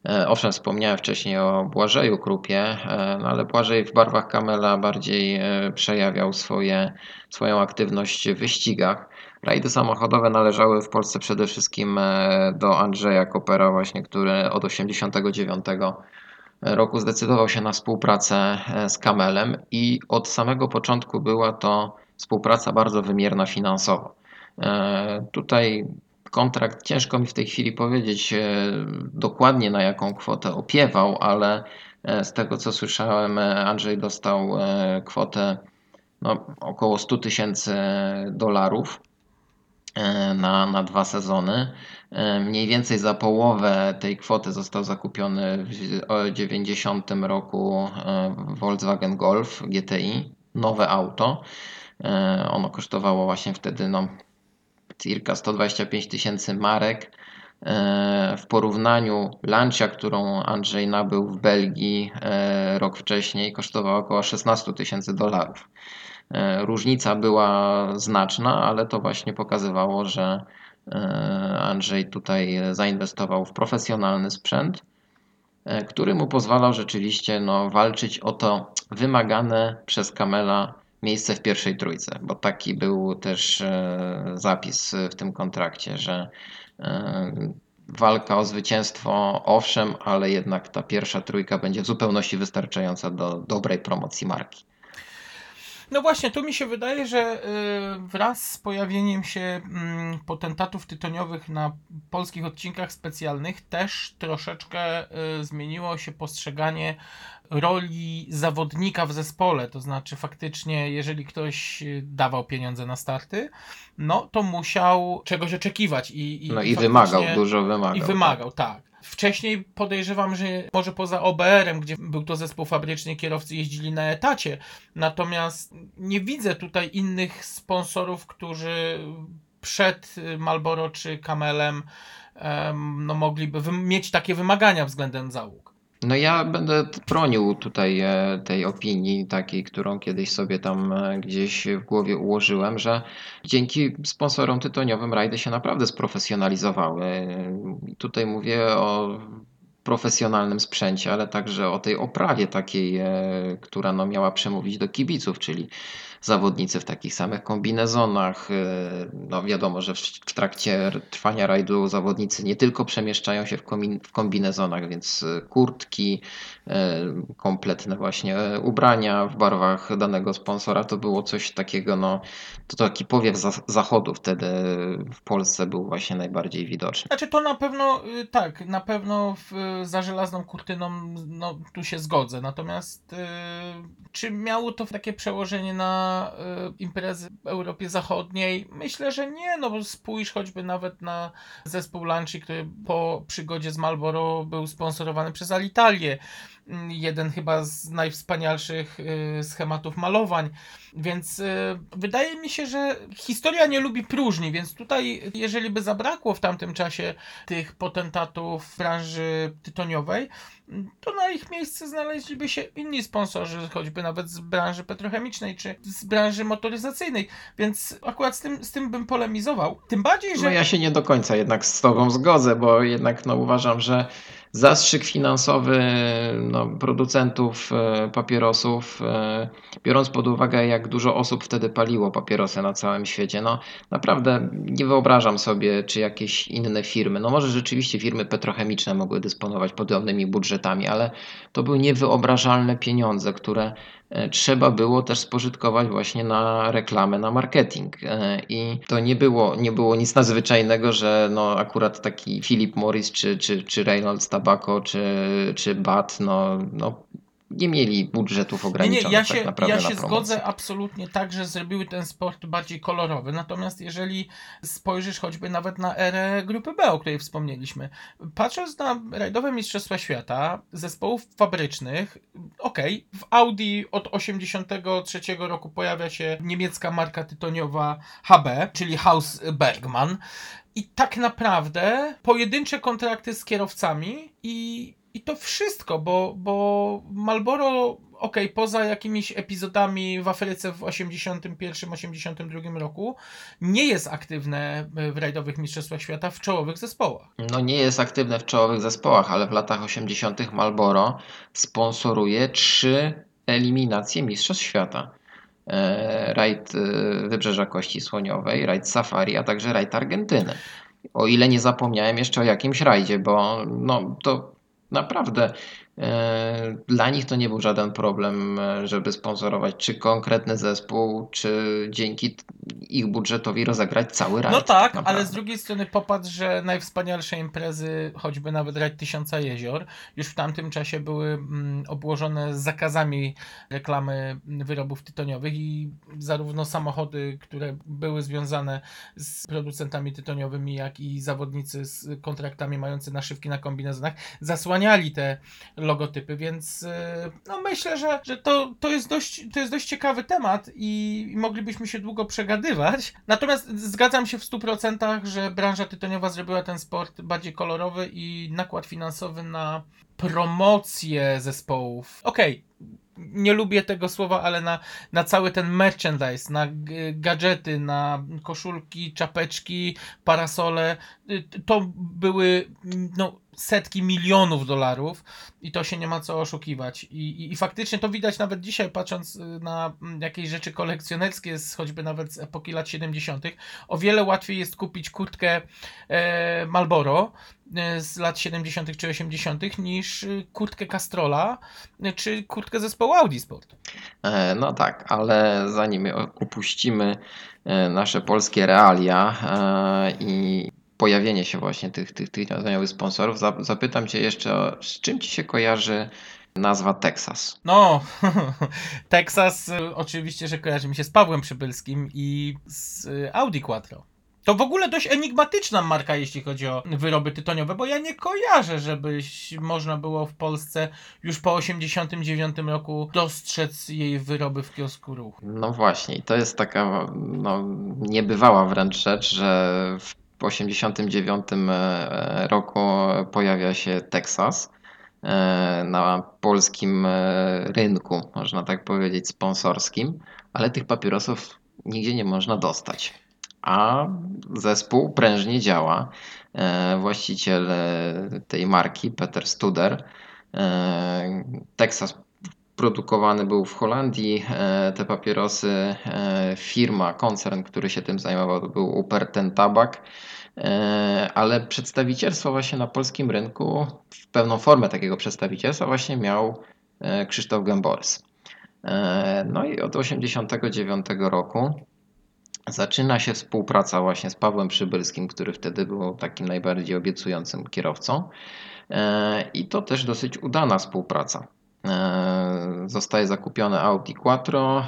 E, Owszem, wspomniałem wcześniej o Błażeju Krupie, e, no ale Błażej w barwach Kamela bardziej e, przejawiał swoje, swoją aktywność w wyścigach. Rajdy samochodowe należały w Polsce przede wszystkim do Andrzeja Kopera właśnie, który od 1989 roku zdecydował się na współpracę z Kamelem i od samego początku była to współpraca bardzo wymierna finansowo. Tutaj kontrakt ciężko mi w tej chwili powiedzieć e, dokładnie na jaką kwotę opiewał, ale e, z tego co słyszałem, e, Andrzej dostał kwotę no, około 100 tysięcy dolarów na, na dwa sezony. Mniej więcej za połowę tej kwoty został zakupiony w 90 roku Volkswagen Golf GTI, nowe auto. Ono kosztowało właśnie wtedy no, circa 125 tysięcy marek. E, W porównaniu Lancia, którą Andrzej nabył w Belgii e, rok wcześniej, kosztowała około 16 tysięcy dolarów. E, Różnica była znaczna, ale to właśnie pokazywało, że Andrzej tutaj zainwestował w profesjonalny sprzęt, który mu pozwalał rzeczywiście no, walczyć o to wymagane przez Kamela miejsce w pierwszej trójce, bo taki był też e, zapis w tym kontrakcie, że e, walka o zwycięstwo owszem, ale jednak ta pierwsza trójka będzie w zupełności wystarczająca do dobrej promocji marki. No właśnie, tu mi się wydaje, że y, wraz z pojawieniem się mm, potentatów tytoniowych na polskich odcinkach specjalnych też troszeczkę y, zmieniło się postrzeganie roli zawodnika w zespole. To znaczy, faktycznie, jeżeli ktoś y, dawał pieniądze na starty, no to musiał czegoś oczekiwać i, i, No i wymagał, dużo wymagał. i wymagał, tak. Wcześniej podejrzewam, że może poza OBR-em, gdzie był to zespół fabryczny, kierowcy jeździli na etacie. Natomiast nie widzę tutaj innych sponsorów, którzy przed Malboro czy Kamelem em, no, mogliby mieć takie wymagania względem załóg. No ja będę bronił tutaj e, tej opinii takiej, którą kiedyś sobie tam e, gdzieś w głowie ułożyłem, że dzięki sponsorom tytoniowym rajdy się naprawdę sprofesjonalizowały. I Tutaj mówię o profesjonalnym sprzęcie, ale także o tej oprawie takiej, e, która no miała przemówić do kibiców, czyli zawodnicy w takich samych kombinezonach. E, No wiadomo, że w trakcie trwania rajdu zawodnicy nie tylko przemieszczają się w, kombinezonach, więc e, kurtki, kompletne właśnie e, ubrania w barwach danego sponsora, to było coś takiego, no to taki powiew za- zachodu wtedy w Polsce był właśnie najbardziej widoczny. Znaczy to na pewno, y, tak, na pewno w, za żelazną kurtyną, no tu się zgodzę. Natomiast y, czy miało to takie przełożenie na y, imprezy w Europie Zachodniej? Myślę, że nie, no bo spójrz choćby nawet na zespół Lanci, który po przygodzie z Marlboro był sponsorowany przez Alitalię. Jeden chyba z najwspanialszych y, schematów malowań. Więc y, wydaje mi się, że historia nie lubi próżni, więc tutaj, jeżeli by zabrakło w tamtym czasie tych potentatów branży tytoniowej, to na ich miejsce znaleźliby się inni sponsorzy, choćby nawet z branży petrochemicznej czy z branży motoryzacyjnej. Więc akurat z tym, z tym bym polemizował. Tym bardziej, że. No ja się nie do końca jednak z Tobą zgodzę, bo jednak no, uważam, że zastrzyk finansowy no, producentów e, papierosów, e, biorąc pod uwagę jak dużo osób wtedy paliło papierosy na całym świecie, no naprawdę nie wyobrażam sobie, czy jakieś inne firmy, no może rzeczywiście firmy petrochemiczne mogły dysponować podobnymi budżetami, ale to były niewyobrażalne pieniądze, które trzeba było też spożytkować właśnie na reklamę, na marketing. E, I to nie było, nie było nic nadzwyczajnego, że no akurat taki Philip Morris czy, czy, czy Reynolds Tobacco czy, czy BAT no, no nie mieli budżetów Nie, ograniczonych nie, ja tak się, naprawdę ja się zgodzę absolutnie tak, że zrobiły ten sport bardziej kolorowy. Natomiast jeżeli spojrzysz choćby nawet na erę grupy B, o której wspomnieliśmy, patrząc na rajdowe Mistrzostwa Świata zespołów fabrycznych, okej, w Audi od 83 roku pojawia się niemiecka marka tytoniowa HB, czyli Haus Bergman. I tak naprawdę pojedyncze kontrakty z kierowcami i, i to wszystko, bo, bo Marlboro, okej, poza jakimiś epizodami w Afryce w 81-82 roku, nie jest aktywne w rajdowych mistrzostwach świata w czołowych zespołach. No nie jest aktywne w czołowych zespołach, ale w latach 80. Marlboro sponsoruje trzy eliminacje Mistrzostw Świata. E, Rajd e, Wybrzeża Kości Słoniowej, rajd Safari, a także rajd Argentyny. O ile nie zapomniałem jeszcze o jakimś rajdzie, bo no, to naprawdę dla nich to nie był żaden problem, e, żeby sponsorować czy konkretny zespół, czy dzięki ich budżetowi rozegrać cały rajd. No tak, ale z drugiej strony popatrz, że najwspanialsze imprezy, choćby nawet Rajd Tysiąca Jezior, już w tamtym czasie były mm, obłożone zakazami reklamy wyrobów tytoniowych i zarówno samochody, które były związane z producentami tytoniowymi, jak i zawodnicy z kontraktami mający naszywki na kombinezonach, zasłaniali te logotypy, więc yy, no myślę, że, że to, to, jest dość, to jest dość ciekawy temat i, moglibyśmy się długo przegadywać. Natomiast zgadzam się w 100%, że branża tytoniowa zrobiła ten sport bardziej kolorowy i nakład finansowy na promocję zespołów. Okej. Nie lubię tego słowa, ale na, na cały ten merchandise, na gadżety, na koszulki, czapeczki, parasole, y, to były no, setki milionów dolarów i to się nie ma co oszukiwać. I, i, I faktycznie to widać nawet dzisiaj, patrząc y, na mm, jakieś rzeczy kolekcjonerskie, choćby nawet z epoki lat 70. O wiele łatwiej jest kupić kurtkę e, Marlboro e, z lat 70. czy 80., niż y, kurtkę Castrola e, czy kurtkę zespołu Audi Sport. E, No tak, ale zanim upuścimy e, nasze polskie realia i pojawienie się właśnie tych, tych, tych tytoniowych sponsorów, za- zapytam Cię jeszcze, z czym Ci się kojarzy nazwa Texas? No, (laughs) Texas y, oczywiście, że kojarzy mi się z Pawłem Przybylskim i z y, Audi Quattro. To w ogóle dość enigmatyczna marka, jeśli chodzi o wyroby tytoniowe, bo ja nie kojarzę, żebyś można było w Polsce już po 89 roku dostrzec jej wyroby w kiosku ruchu. No właśnie, to jest taka no, niebywała wręcz rzecz, że w 89 e, roku pojawia się Texas e, na polskim e, rynku, można tak powiedzieć, sponsorskim, ale tych papierosów nigdzie nie można dostać. A zespół prężnie działa. E, Właściciel e, tej marki, Peter Studer, e, Texas produkowany był w Holandii. E, Te papierosy, e, firma, koncern, który się tym zajmował, to był Uperten Tabak. E, Ale przedstawicielstwo właśnie na polskim rynku, w pełną formę takiego przedstawicielstwa właśnie miał e, Krzysztof Gęborys. E, No i od 1989 roku zaczyna się współpraca właśnie z Pawłem Przybylskim, który wtedy był takim najbardziej obiecującym kierowcą. I to też dosyć udana współpraca. Zostaje zakupione Audi Quattro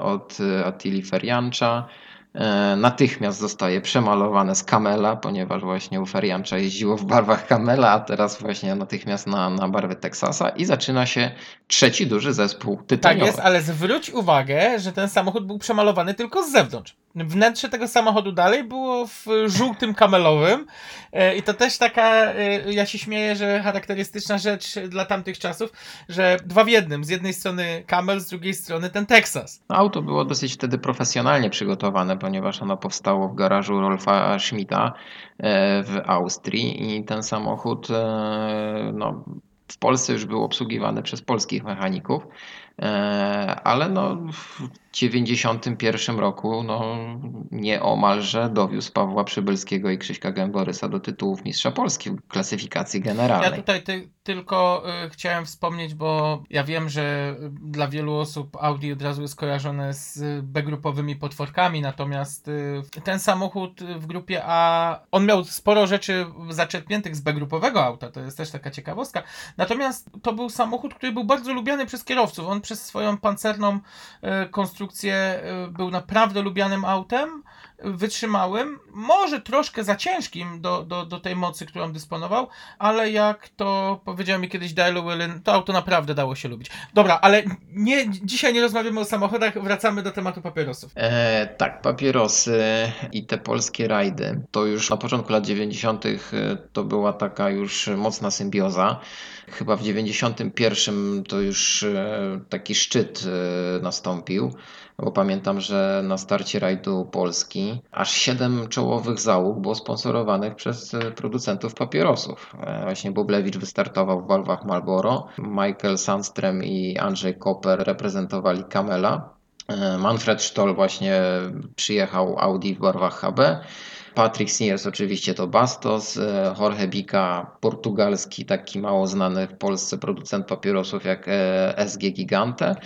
od Attili Feriancza. E, Natychmiast zostaje przemalowane z Kamela, ponieważ właśnie u Feriancza jeździło w barwach Kamela, a teraz właśnie natychmiast na, na barwy Teksasa i zaczyna się trzeci duży zespół Tak tytoniowy. jest, ale zwróć uwagę, że ten samochód był przemalowany tylko z zewnątrz. Wnętrze tego samochodu dalej było w żółtym kamelowym e, i to też taka, e, ja się śmieję, że charakterystyczna rzecz dla tamtych czasów, że dwa w jednym. Z jednej strony kamel, z drugiej strony ten Teksas. Auto było dosyć wtedy profesjonalnie przygotowane, ponieważ ono powstało w garażu Rolfa Schmidta e, w Austrii i ten samochód no, w Polsce już był obsługiwany przez polskich mechaników, ale no, 1991 roku no, nieomalże dowiózł Pawła Przybylskiego i Krzyśka Gęborysa do tytułów Mistrza Polski w klasyfikacji Ja generalnej. tutaj ty, tylko y, chciałem wspomnieć, bo ja wiem, że dla wielu osób Audi od razu jest kojarzone z B-grupowymi potworkami, natomiast y, ten samochód w grupie A, on miał sporo rzeczy zaczerpniętych z B-grupowego auta, to jest też taka ciekawostka. Natomiast to był samochód, który był bardzo lubiany przez kierowców. On przez swoją pancerną y, konstrukcję y, był naprawdę lubianym autem, wytrzymałym, może troszkę za ciężkim do, do, do tej mocy, którą dysponował, ale jak to powiedział mi kiedyś Dale Willin, to auto naprawdę dało się lubić. Dobra, ale nie, dzisiaj nie rozmawiamy o samochodach, wracamy do tematu papierosów. E, tak, papierosy i te polskie rajdy. To już na początku lat 90. to była taka już mocna symbioza. Chyba w 91 to już e, taki szczyt e, nastąpił, bo pamiętam, że na starcie rajdu Polski aż 7 czołowych załóg było sponsorowanych przez e, producentów papierosów. E, Właśnie Bublewicz wystartował w barwach Marlboro, Michael Sandström i Andrzej Koper reprezentowali Kamela. E, Manfred Stoll właśnie przyjechał Audi w barwach HB. Patrick Sears oczywiście to Bastos, Jorge Bica portugalski, taki mało znany w Polsce producent papierosów jak SG Gigante.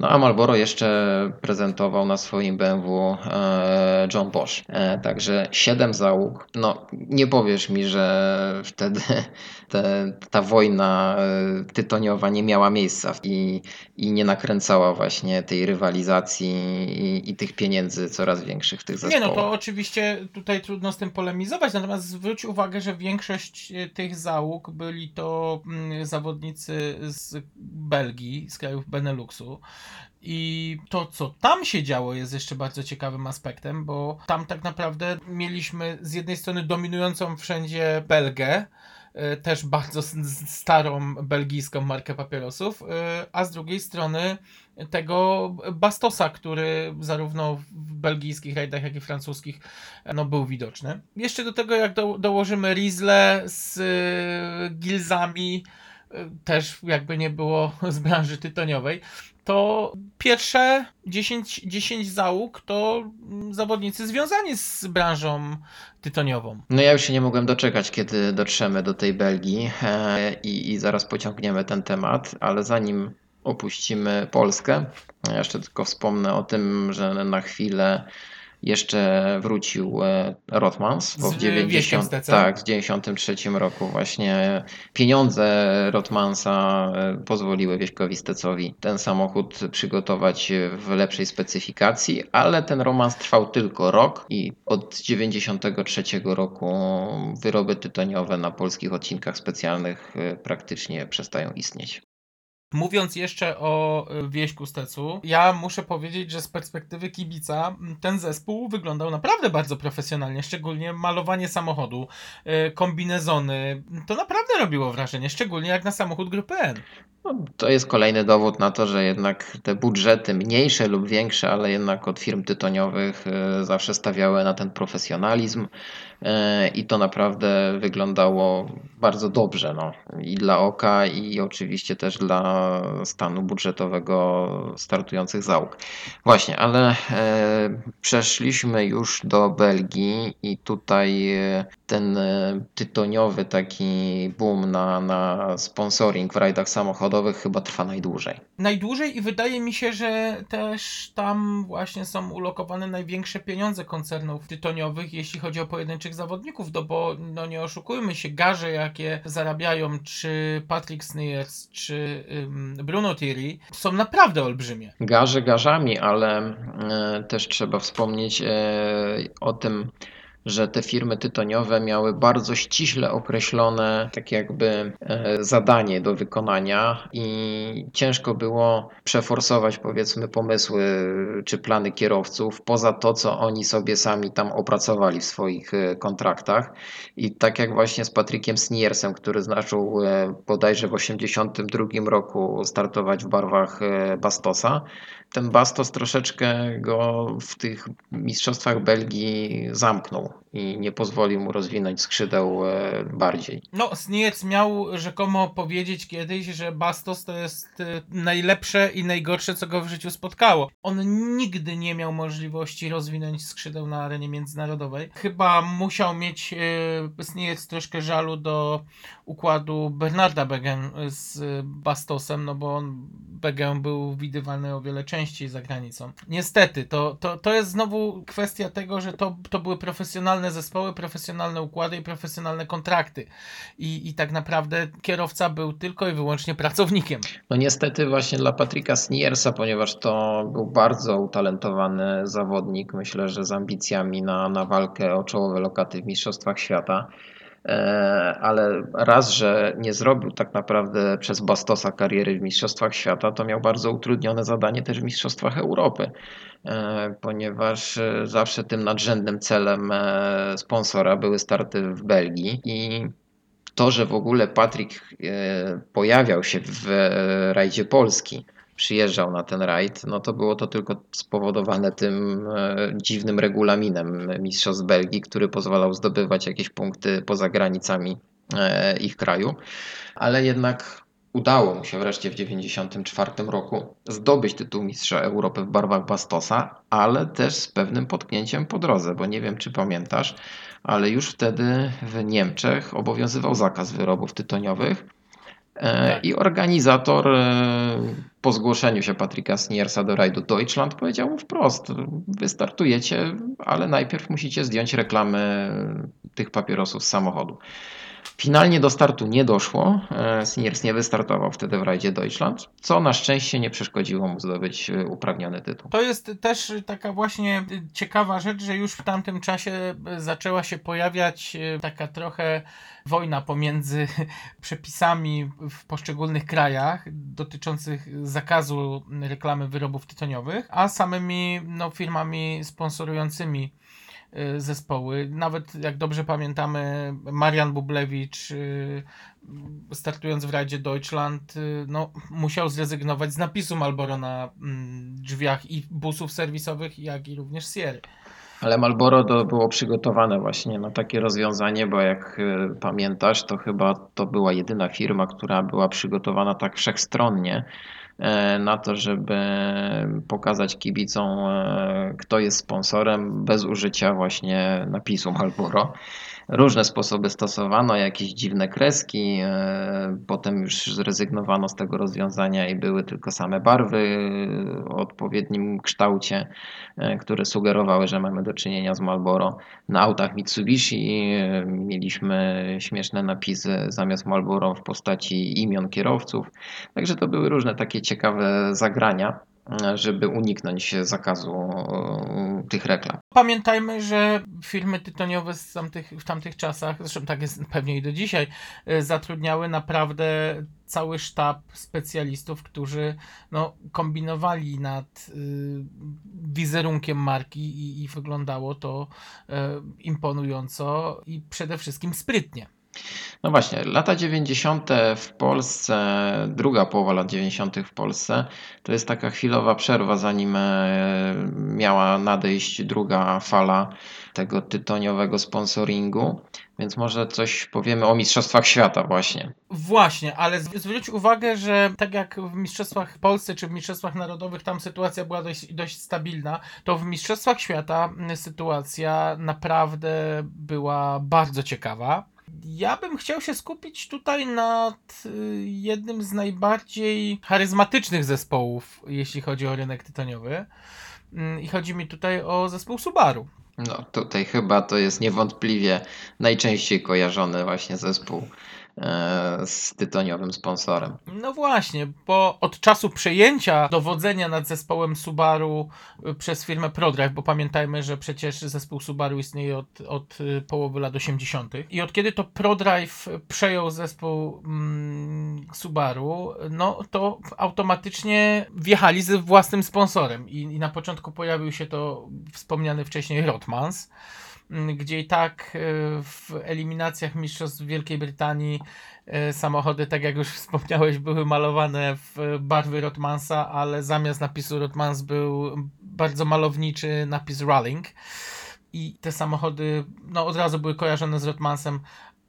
No a Marlboro jeszcze prezentował na swoim BMW e, John Bosch. E, Także 7 załóg. No nie powiesz mi, że wtedy te, ta wojna e, tytoniowa nie miała miejsca i, i nie nakręcała właśnie tej rywalizacji i, i tych pieniędzy coraz większych w tych Nie zespołach. no, to oczywiście tutaj trudno z tym polemizować, natomiast zwróć uwagę, że większość tych załóg byli to mm, zawodnicy z Belgii, z krajów Beneluxu. I to, co tam się działo, jest jeszcze bardzo ciekawym aspektem, bo tam tak naprawdę mieliśmy z jednej strony dominującą wszędzie Belgę, e, też bardzo starą belgijską markę papierosów, e, a z drugiej strony tego Bastosa, który zarówno w belgijskich rajdach, jak i francuskich no, był widoczny. Jeszcze do tego, jak do, dołożymy Riesle z gilzami, też jakby nie było z branży tytoniowej, to pierwsze 10, 10 załóg to mm, zawodnicy związani z branżą tytoniową. No ja już się nie mogłem doczekać, kiedy dotrzemy do tej Belgii e, i, i zaraz pociągniemy ten temat, ale zanim opuścimy Polskę, jeszcze tylko wspomnę o tym, że na chwilę jeszcze wrócił e, Rothmans, bo w Wieśkiem 90, Stecem. tak, w 93 roku właśnie pieniądze Rothmansa e, pozwoliły Wieśkowi Stecowi ten samochód przygotować w lepszej specyfikacji, ale ten romans trwał tylko rok i od 93 roku wyroby tytoniowe na polskich odcinkach specjalnych e, praktycznie przestają istnieć. Mówiąc jeszcze o y, Wieśku Stecu, ja muszę powiedzieć, że z perspektywy kibica ten zespół wyglądał naprawdę bardzo profesjonalnie, szczególnie malowanie samochodu, y, kombinezony, to naprawdę robiło wrażenie, szczególnie jak na samochód grupy N. No, to jest kolejny dowód na to, że jednak te budżety mniejsze lub większe, ale jednak od firm tytoniowych e, zawsze stawiały na ten profesjonalizm i to naprawdę wyglądało bardzo dobrze no. i dla oka i oczywiście też dla stanu budżetowego startujących załóg. Właśnie, ale e, przeszliśmy już do Belgii i tutaj e, ten e, tytoniowy taki boom na, na sponsoring w rajdach samochodowych chyba trwa najdłużej. najdłużej i wydaje mi się, że też tam właśnie są ulokowane największe pieniądze koncernów tytoniowych, jeśli chodzi o pojedynczych zawodników, no bo no nie oszukujmy się, garze jakie zarabiają czy Patrick Sneers, czy ym, Bruno Thierry są naprawdę olbrzymie. Garze garzami, ale e, też trzeba wspomnieć e, o tym, że te firmy tytoniowe miały bardzo ściśle określone tak jakby e, zadanie do wykonania i ciężko było przeforsować powiedzmy pomysły czy plany kierowców poza to, co oni sobie sami tam opracowali w swoich e, kontraktach. I tak jak właśnie z Patrickiem Sniersem, który zaczął e, bodajże w 1982 roku startować w barwach Bastosa, ten Bastos troszeczkę go w tych mistrzostwach Belgii zamknął i nie pozwolił mu rozwinąć skrzydeł e, bardziej. No, Sniec miał rzekomo powiedzieć kiedyś, że Bastos to jest y, najlepsze i najgorsze, co go w życiu spotkało. On nigdy nie miał możliwości rozwinąć skrzydeł na arenie międzynarodowej. Chyba musiał mieć y, Sniec troszkę żalu do układu Bernarda Begen z Bastosem, no bo on, Begen był widywany o wiele częściej za granicą. Niestety, to, to, to jest znowu kwestia tego, że to, to były profesjonalne zespoły, profesjonalne układy i profesjonalne kontrakty. I, I tak naprawdę kierowca był tylko i wyłącznie pracownikiem. No niestety właśnie dla Patryka Sniersa, ponieważ to był bardzo utalentowany zawodnik, myślę, że z ambicjami na, na walkę o czołowe lokaty w Mistrzostwach Świata. E, Ale raz, że nie zrobił tak naprawdę przez Bastosa kariery w Mistrzostwach Świata, to miał bardzo utrudnione zadanie też w Mistrzostwach Europy, e, ponieważ e, zawsze tym nadrzędnym celem sponsora były starty w Belgii i to, że w ogóle Patryk pojawiał się w rajdzie Polski, przyjeżdżał na ten rajd, no to było to tylko spowodowane tym e, dziwnym regulaminem Mistrzostw Belgii, który pozwalał zdobywać jakieś punkty poza granicami e, ich kraju, ale jednak udało mu się wreszcie w 1994 roku zdobyć tytuł Mistrza Europy w barwach Bastosa, ale też z pewnym potknięciem po drodze, bo nie wiem czy pamiętasz, ale już wtedy w Niemczech obowiązywał zakaz wyrobów tytoniowych. Tak. I organizator e, po zgłoszeniu się Patryka Sniersa do rajdu Deutschland powiedział mu wprost: Wystartujecie, ale najpierw musicie zdjąć reklamy tych papierosów z samochodu. Finalnie do startu nie doszło. E, Sniers nie wystartował wtedy w rajdzie Deutschland, co na szczęście nie przeszkodziło mu zdobyć e, uprawniony tytuł. To jest też taka właśnie ciekawa rzecz, że już w tamtym czasie zaczęła się pojawiać y, taka trochę wojna pomiędzy (laughs) przepisami w poszczególnych krajach dotyczących zakazu reklamy wyrobów tytoniowych, a samymi no, firmami sponsorującymi zespoły. Nawet jak dobrze pamiętamy, Marian Bublewicz y, startując w Rajdzie Deutschland, y, no, musiał zrezygnować z napisu Marlboro na mm, drzwiach i busów serwisowych, jak i również Sierry. Ale Marlboro to było przygotowane właśnie na takie rozwiązanie, bo jak pamiętasz, to chyba to była jedyna firma, która była przygotowana tak wszechstronnie na to, żeby pokazać kibicom, e, kto jest sponsorem bez użycia właśnie napisu Marlboro. Różne sposoby stosowano, jakieś dziwne kreski, e, potem już zrezygnowano z tego rozwiązania i były tylko same barwy o odpowiednim kształcie, e, które sugerowały, że mamy do czynienia z Marlboro. Na autach Mitsubishi e, mieliśmy śmieszne napisy zamiast Marlboro w postaci imion kierowców. Także to były różne takie ciekawe zagrania, żeby uniknąć zakazu e, tych reklam. Pamiętajmy, że firmy tytoniowe z tamtych, w tamtych czasach, zresztą tak jest pewnie i do dzisiaj, y, zatrudniały naprawdę cały sztab specjalistów, którzy no, kombinowali nad y, wizerunkiem marki i, i wyglądało to imponująco i przede wszystkim sprytnie. No właśnie, lata 90. w Polsce, druga połowa lat 90. w Polsce, to jest taka chwilowa przerwa, zanim e, miała nadejść druga fala tego tytoniowego sponsoringu. Więc może coś powiemy o Mistrzostwach Świata właśnie. Właśnie, ale zw- zwróć uwagę, że tak jak w Mistrzostwach Polsce czy w Mistrzostwach Narodowych tam sytuacja była dość, dość stabilna, to w Mistrzostwach Świata sytuacja naprawdę była bardzo ciekawa. Ja bym chciał się skupić tutaj nad y, jednym z najbardziej charyzmatycznych zespołów, jeśli chodzi o rynek tytoniowy. Mm, I chodzi mi tutaj o zespół Subaru. No tutaj chyba to jest niewątpliwie najczęściej kojarzony właśnie zespół z tytoniowym sponsorem. No właśnie, bo od czasu przejęcia dowodzenia nad zespołem Subaru y, przez firmę ProDrive, bo pamiętajmy, że przecież zespół Subaru istnieje od, od y, połowy lat 80. I od kiedy to ProDrive przejął zespół mm, Subaru, no to automatycznie wjechali ze własnym sponsorem. I, I na początku pojawił się to wspomniany wcześniej Rotmans gdzie i tak y, w eliminacjach mistrzostw Wielkiej Brytanii e, samochody, tak jak już (laughs) wspomniałeś, były malowane w barwy Rotmansa, ale zamiast napisu Rotmans był bardzo malowniczy napis Ralling. I te samochody no, od razu były kojarzone z Rotmansem,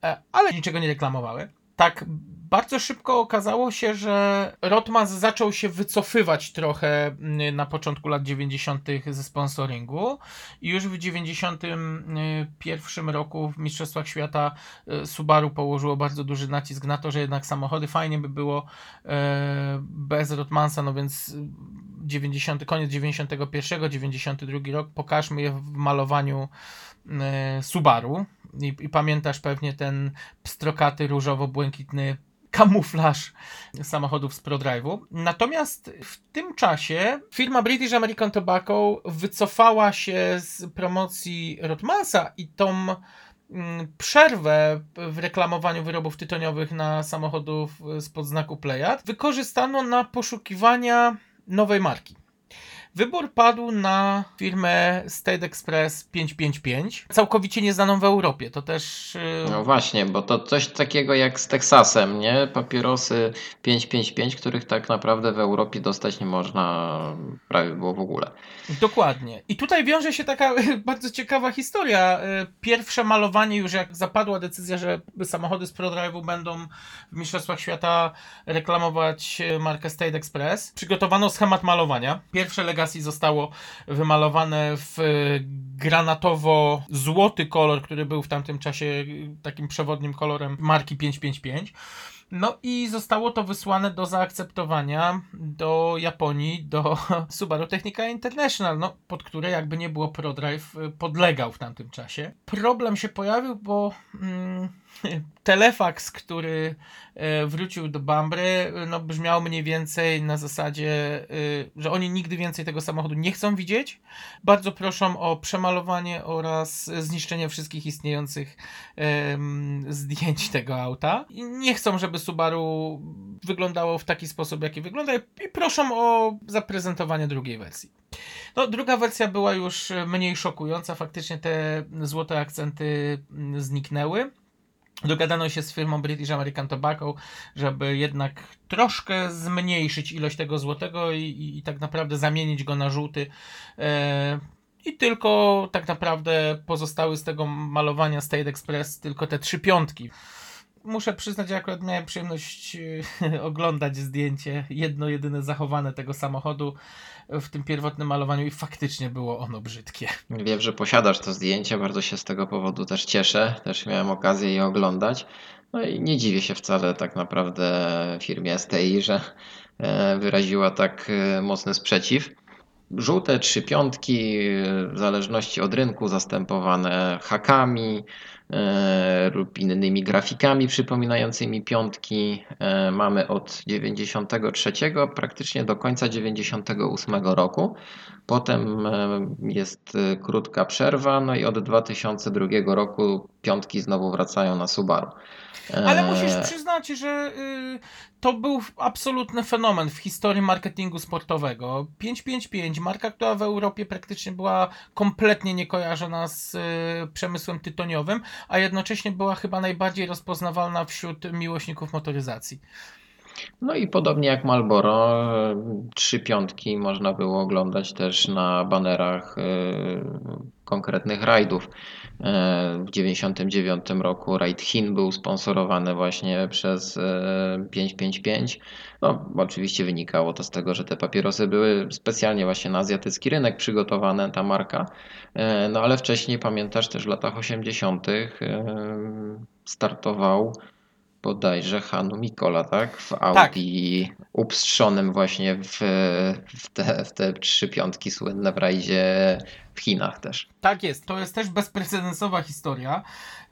e, ale niczego nie reklamowały. Tak bardzo szybko okazało się, że Rotmans zaczął się wycofywać trochę mm, na początku lat 90. ze sponsoringu i już w 91 roku w Mistrzostwach Świata e, Subaru położyło bardzo duży nacisk na to, że jednak samochody fajnie by było e, bez Rotmansa, no więc 90, koniec 91, 92 rok, pokażmy je w malowaniu Subaru I, i pamiętasz pewnie ten pstrokaty różowo-błękitny kamuflaż samochodów z ProDrive'u. Natomiast w tym czasie firma British American Tobacco wycofała się z promocji Rotmansa i tą mm, przerwę w reklamowaniu wyrobów tytoniowych na samochodów spod znaku Playad wykorzystano na poszukiwania nowej marki. Wybór padł na firmę State Express 555, całkowicie nieznaną w Europie. To też. yy, No właśnie, bo to coś takiego jak z Teksasem, nie? Papierosy 555, których tak naprawdę w Europie dostać nie można prawie było w ogóle. Dokładnie. I tutaj wiąże się taka (laughs) bardzo ciekawa historia. E, Pierwsze malowanie, już jak zapadła decyzja, że samochody z ProDrive'u będą w Mistrzostwach Świata reklamować e, markę State Express, przygotowano schemat malowania. Pierwsze Legacy zostało wymalowane w e, granatowo-złoty kolor, który był w tamtym czasie e, takim przewodnim kolorem marki 555. No i zostało to wysłane do zaakceptowania do Japonii, do (laughs) Subaru Technica International, no, pod które jakby nie było ProDrive y, podlegał w tamtym czasie. Problem się pojawił, bo mm, (laughs) telefax, który e, wrócił do Bambry, y, no, brzmiał mniej więcej na zasadzie, y, że oni nigdy więcej tego samochodu nie chcą widzieć. Bardzo proszą o przemalowanie oraz zniszczenie wszystkich istniejących zdjęć tego auta. I nie chcą, żeby Subaru wyglądało w taki sposób, jaki wygląda, i proszą o zaprezentowanie drugiej wersji. No, druga wersja była już mniej szokująca. Faktycznie te złote akcenty mm, zniknęły. Dogadano się z firmą British American Tobacco, żeby jednak troszkę zmniejszyć ilość tego złotego i, i, i tak naprawdę zamienić go na żółty. E, I tylko tak naprawdę pozostały z tego malowania State Express tylko te trzy piątki. Muszę przyznać, że akurat miałem przyjemność e, (laughs) oglądać zdjęcie, jedno jedyne zachowane tego samochodu w tym pierwotnym malowaniu i faktycznie było ono brzydkie. Wiem, że posiadasz to zdjęcie, bardzo się z tego powodu też cieszę. Też miałem okazję je oglądać. No i nie dziwię się wcale tak naprawdę firmie STI, że e, wyraziła tak e, mocny sprzeciw. Żółte trzy piątki, w zależności od rynku, zastępowane hakami lub innymi grafikami przypominającymi piątki. E, mamy od 93 praktycznie do końca 98 roku. Potem e, jest e, krótka przerwa, no i od 2002 roku piątki znowu wracają na Subaru. E, Ale musisz przyznać, że y, to był absolutny fenomen w historii marketingu sportowego. 555, marka, która w Europie praktycznie była kompletnie niekojarzona z y, przemysłem tytoniowym, a jednocześnie była chyba najbardziej rozpoznawalna wśród miłośników motoryzacji. No i podobnie jak Marlboro, e, trzy piątki można było oglądać też na banerach e, konkretnych rajdów. E, W 99 roku rajd Chin był sponsorowany właśnie przez e, 555. No, oczywiście wynikało to z tego, że te papierosy były specjalnie właśnie na azjatycki rynek przygotowane, ta marka. No ale wcześniej pamiętasz też w latach 80. e, startował bodajże Hanu Mikola, tak? W Audi upstrzonym właśnie w, w, te, w te trzy piątki słynne w rajdzie w Chinach też. Tak jest, to jest też bezprecedensowa historia.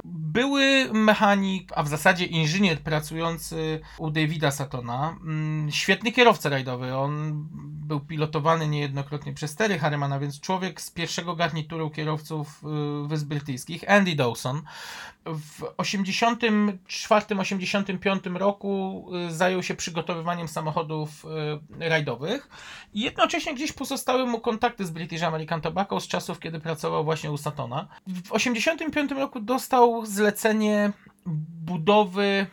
Były mechanik, a w zasadzie inżynier pracujący u Davida Satona, mm, świetny kierowca rajdowy. On był pilotowany niejednokrotnie przez Terry Harrimana, więc człowiek z pierwszego garnituru kierowców y, Wysp Brytyjskich, Andy Dawson. W 84-85 roku y, zajął się przygotowywaniem samochodów y, rajdowych i jednocześnie gdzieś pozostały mu kontakty z British American Tobacco z czasów, kiedy pracował właśnie u Satona. W 85 roku dostał zlecenie budowy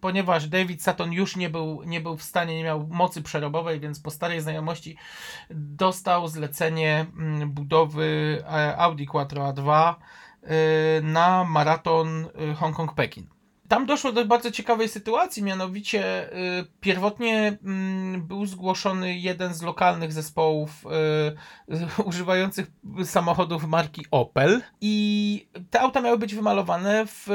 ponieważ David Sutton już nie był, nie był w stanie, nie miał mocy przerobowej, więc po starej znajomości dostał zlecenie mm, budowy e, Audi Quattro A2 y, na maraton y, Hongkong-Pekin. Tam doszło do bardzo ciekawej sytuacji, mianowicie y, pierwotnie mm, był zgłoszony jeden z lokalnych zespołów y, y, używających samochodów marki Opel i te auta miały być wymalowane w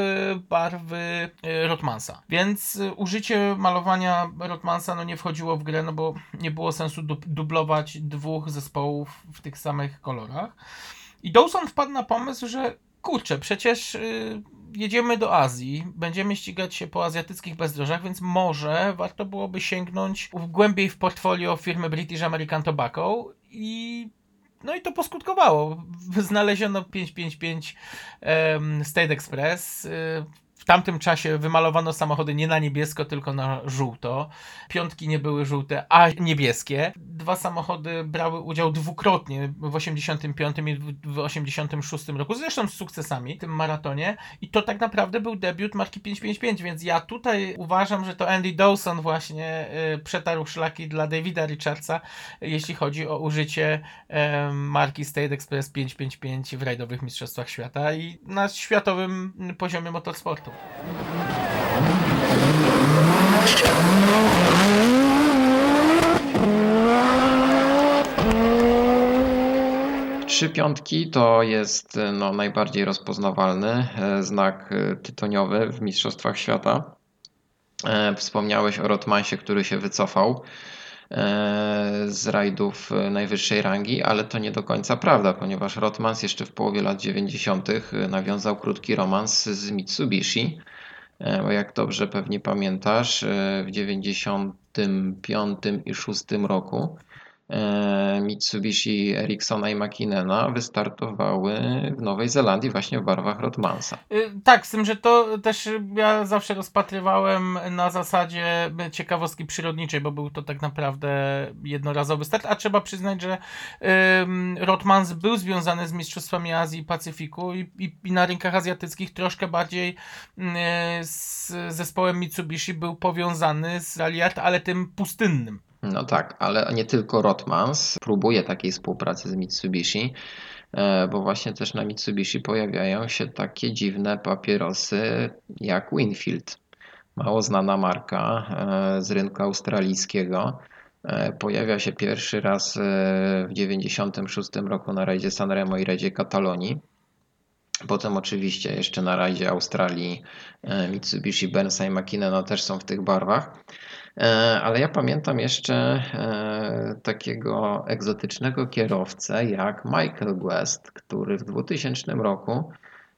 barwy Rotmansa. Więc użycie malowania Rotmansa no, nie wchodziło w grę, no bo nie było sensu dub- dublować dwóch zespołów w tych samych kolorach. I Dawson wpadł na pomysł, że kurczę, przecież jedziemy do Azji, będziemy ścigać się po azjatyckich bezdrożach, więc może warto byłoby sięgnąć głębiej w portfolio firmy British American Tobacco i no i to poskutkowało. Znaleziono 555 em, State Express. Y, W tamtym czasie wymalowano samochody nie na niebiesko, tylko na żółto. Piątki nie były żółte, a niebieskie. Dwa samochody brały udział dwukrotnie w 85 i w- w 86 roku, zresztą z sukcesami w tym maratonie. I to tak naprawdę był debiut marki 555, więc ja tutaj uważam, że to Andy Dawson właśnie y, przetarł szlaki dla Davida Richardsa, jeśli chodzi o użycie em, marki State Express 555 w rajdowych mistrzostwach świata i na światowym poziomie motorsportu. Trzy piątki to jest e, no, najbardziej rozpoznawalny e, znak e, tytoniowy w Mistrzostwach Świata. Wspomniałeś o Rotmansie, który się wycofał z rajdów e, najwyższej rangi, ale to nie do końca prawda, ponieważ Rotmans jeszcze w połowie lat 90. nawiązał krótki romans z Mitsubishi. E, Bo jak dobrze pewnie pamiętasz, e, w 95 i 6 roku e, Mitsubishi Ericssona i Makinena wystartowały w Nowej Zelandii właśnie w barwach Rotmansa. Y, Tak, z tym, że to też ja zawsze rozpatrywałem na zasadzie ciekawostki przyrodniczej, bo był to tak naprawdę jednorazowy start, a trzeba przyznać, że Rotmans był związany z Mistrzostwami Azji i Pacyfiku i, i, i na rynkach azjatyckich troszkę bardziej y, z zespołem Mitsubishi był powiązany z Ralliart, ale tym pustynnym. No tak, ale nie tylko Rotmans próbuje takiej współpracy z Mitsubishi, e, bo właśnie też na Mitsubishi pojawiają się takie dziwne papierosy jak Winfield. Mało znana marka e, z rynku australijskiego. E, Pojawia się pierwszy raz w 96 roku na rajdzie Sanremo i rajdzie Katalonii. Potem oczywiście jeszcze na rajdzie Australii Mitsubishi, Burnsa i Makinena też są w tych barwach. E, Ale ja pamiętam jeszcze e, takiego egzotycznego kierowcę jak Michael West, który w 2000 roku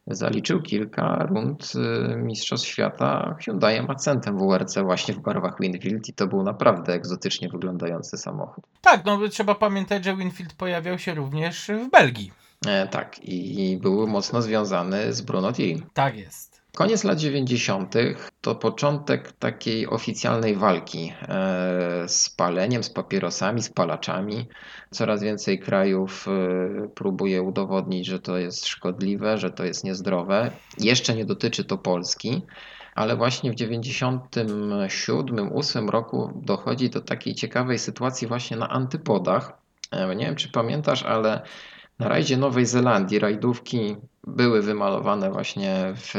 zaliczył kilka rund e, Mistrzostw Świata Hyundaiem Accentem WRC właśnie w barwach Winfield i to był naprawdę egzotycznie wyglądający samochód. Tak, no trzeba pamiętać, że Winfield pojawiał się również w Belgii. E, Tak, i był mocno związany z Bruno T. Tak jest. Koniec lat 90. to początek takiej oficjalnej walki e, z paleniem, z papierosami, z palaczami. Coraz więcej krajów e, próbuje udowodnić, że to jest szkodliwe, że to jest niezdrowe. Jeszcze nie dotyczy to Polski, ale właśnie w 97-8 roku dochodzi do takiej ciekawej sytuacji właśnie na antypodach. E, Nie wiem, czy pamiętasz, ale na rajdzie Nowej Zelandii rajdówki były wymalowane właśnie w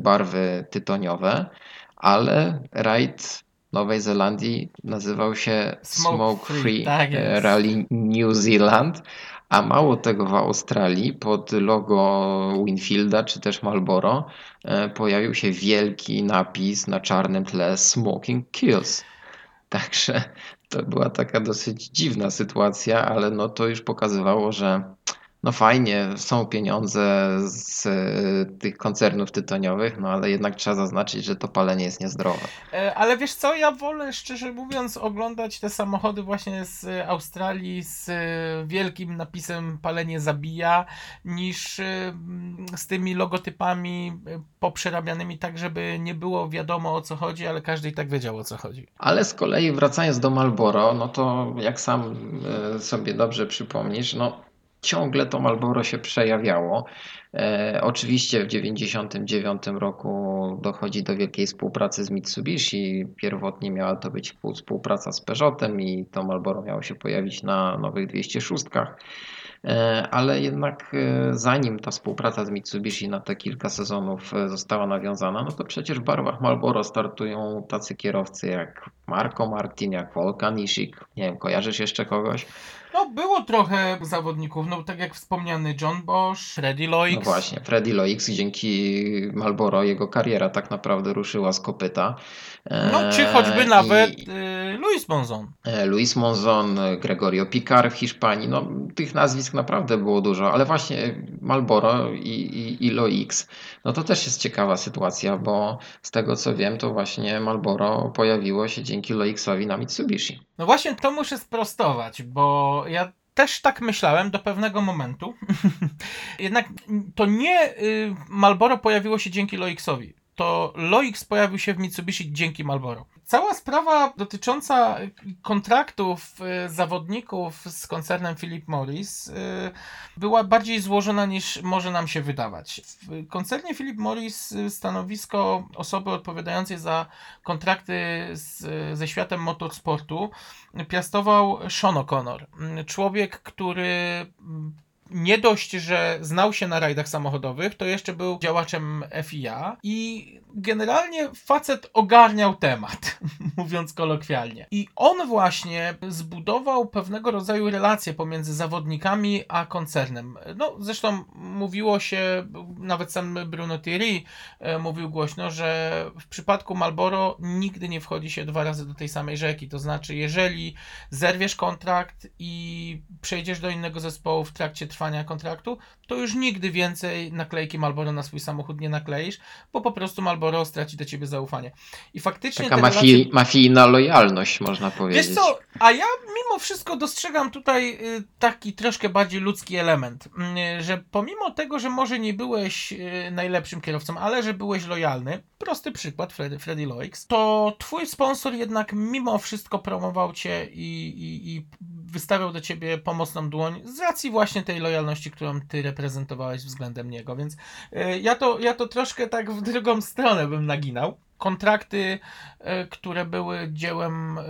barwy tytoniowe, ale rajd Nowej Zelandii nazywał się Smoke Smoke Free, Free tak e. Rally New Zealand, a mało tego w Australii pod logo Winfielda czy też Marlboro e, pojawił się wielki napis na czarnym tle Smoking Kills. Także to była taka dosyć dziwna sytuacja, ale no to już pokazywało, że no fajnie, są pieniądze z e, tych koncernów tytoniowych, no ale jednak trzeba zaznaczyć, że to palenie jest niezdrowe. E, Ale wiesz co, ja wolę szczerze mówiąc oglądać te samochody właśnie z Australii z e, wielkim napisem palenie zabija, niż z tymi logotypami poprzerabianymi tak, żeby nie było wiadomo o co chodzi, ale każdy i tak wiedział o co chodzi. Ale z kolei wracając do Marlboro, no to jak sam sobie dobrze przypomnisz, no ciągle to Marlboro się przejawiało. E, oczywiście w 1999 roku dochodzi do wielkiej współpracy z Mitsubishi. Pierwotnie miała to być współ- współpraca z Peugeotem i to Marlboro miało się pojawić na nowych 206. E, Ale jednak e, zanim ta współpraca z Mitsubishi na te kilka sezonów e, została nawiązana, no to przecież w barwach Marlboro startują tacy kierowcy jak Marco Martin, jak Volkan Ishik. Nie wiem, kojarzysz jeszcze kogoś? No było trochę zawodników, no tak jak wspomniany John Bosch, Freddy Loix. No właśnie, Freddy Loix, dzięki Marlboro jego kariera tak naprawdę ruszyła z kopyta. E, No czy choćby i- nawet y, Luis Monzon. E, Luis Monzon, e, Gregorio Picard w Hiszpanii. No, tych nazwisk naprawdę było dużo, ale właśnie Marlboro i, i, i Loix, no to też jest ciekawa sytuacja, bo z tego co wiem, to właśnie Marlboro pojawiło się dzięki Loixowi na Mitsubishi. No właśnie to muszę sprostować, bo ja też tak myślałem do pewnego momentu. (laughs) Jednak to nie y, Marlboro pojawiło się dzięki Loixowi. To Loix pojawił się w Mitsubishi dzięki Marlboro. Cała sprawa dotycząca kontraktów y, zawodników z koncernem Philip Morris y, była bardziej złożona niż może nam się wydawać. W koncernie Philip Morris y, stanowisko osoby odpowiadającej za kontrakty z, ze światem motorsportu piastował Sean O'Connor. Mm, Człowiek, który mm, nie dość, że znał się na rajdach samochodowych, to jeszcze był działaczem FIA i generalnie facet ogarniał temat, (laughs) mówiąc kolokwialnie. I on właśnie zbudował pewnego rodzaju relacje pomiędzy zawodnikami a koncernem. No, zresztą mówiło się, nawet sam Bruno Thierry e, mówił głośno, że w przypadku Marlboro nigdy nie wchodzi się dwa razy do tej samej rzeki. To znaczy, jeżeli zerwiesz kontrakt i przejdziesz do innego zespołu w trakcie trwania kontraktu, to już nigdy więcej naklejki Marlboro na swój samochód nie nakleisz, bo po prostu Marlboro straci do ciebie zaufanie. I faktycznie Taka te mafii, relacje- mafijna lojalność, można powiedzieć. Wiesz co, a ja mimo wszystko dostrzegam tutaj y, taki troszkę bardziej ludzki element, y, że pomimo tego, że może nie byłeś y, najlepszym kierowcą, ale że byłeś lojalny, prosty przykład, Freddy, Freddy Loix, to twój sponsor jednak mimo wszystko promował cię i, i, i wystawiał do ciebie pomocną dłoń z racji właśnie tej lojalności, którą ty reprezentowałeś względem niego, więc y, ja to, ja to troszkę tak w drugą stronę bym naginał. Kontrakty, y, które były dziełem y,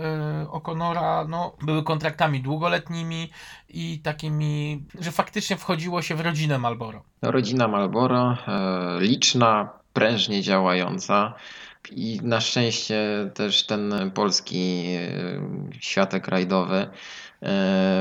O'Connora, no, były kontraktami długoletnimi i takimi, że faktycznie wchodziło się w rodzinę Marlboro. No, Rodzina Marlboro, e, liczna, prężnie działająca i na szczęście też ten polski e, światek rajdowy e,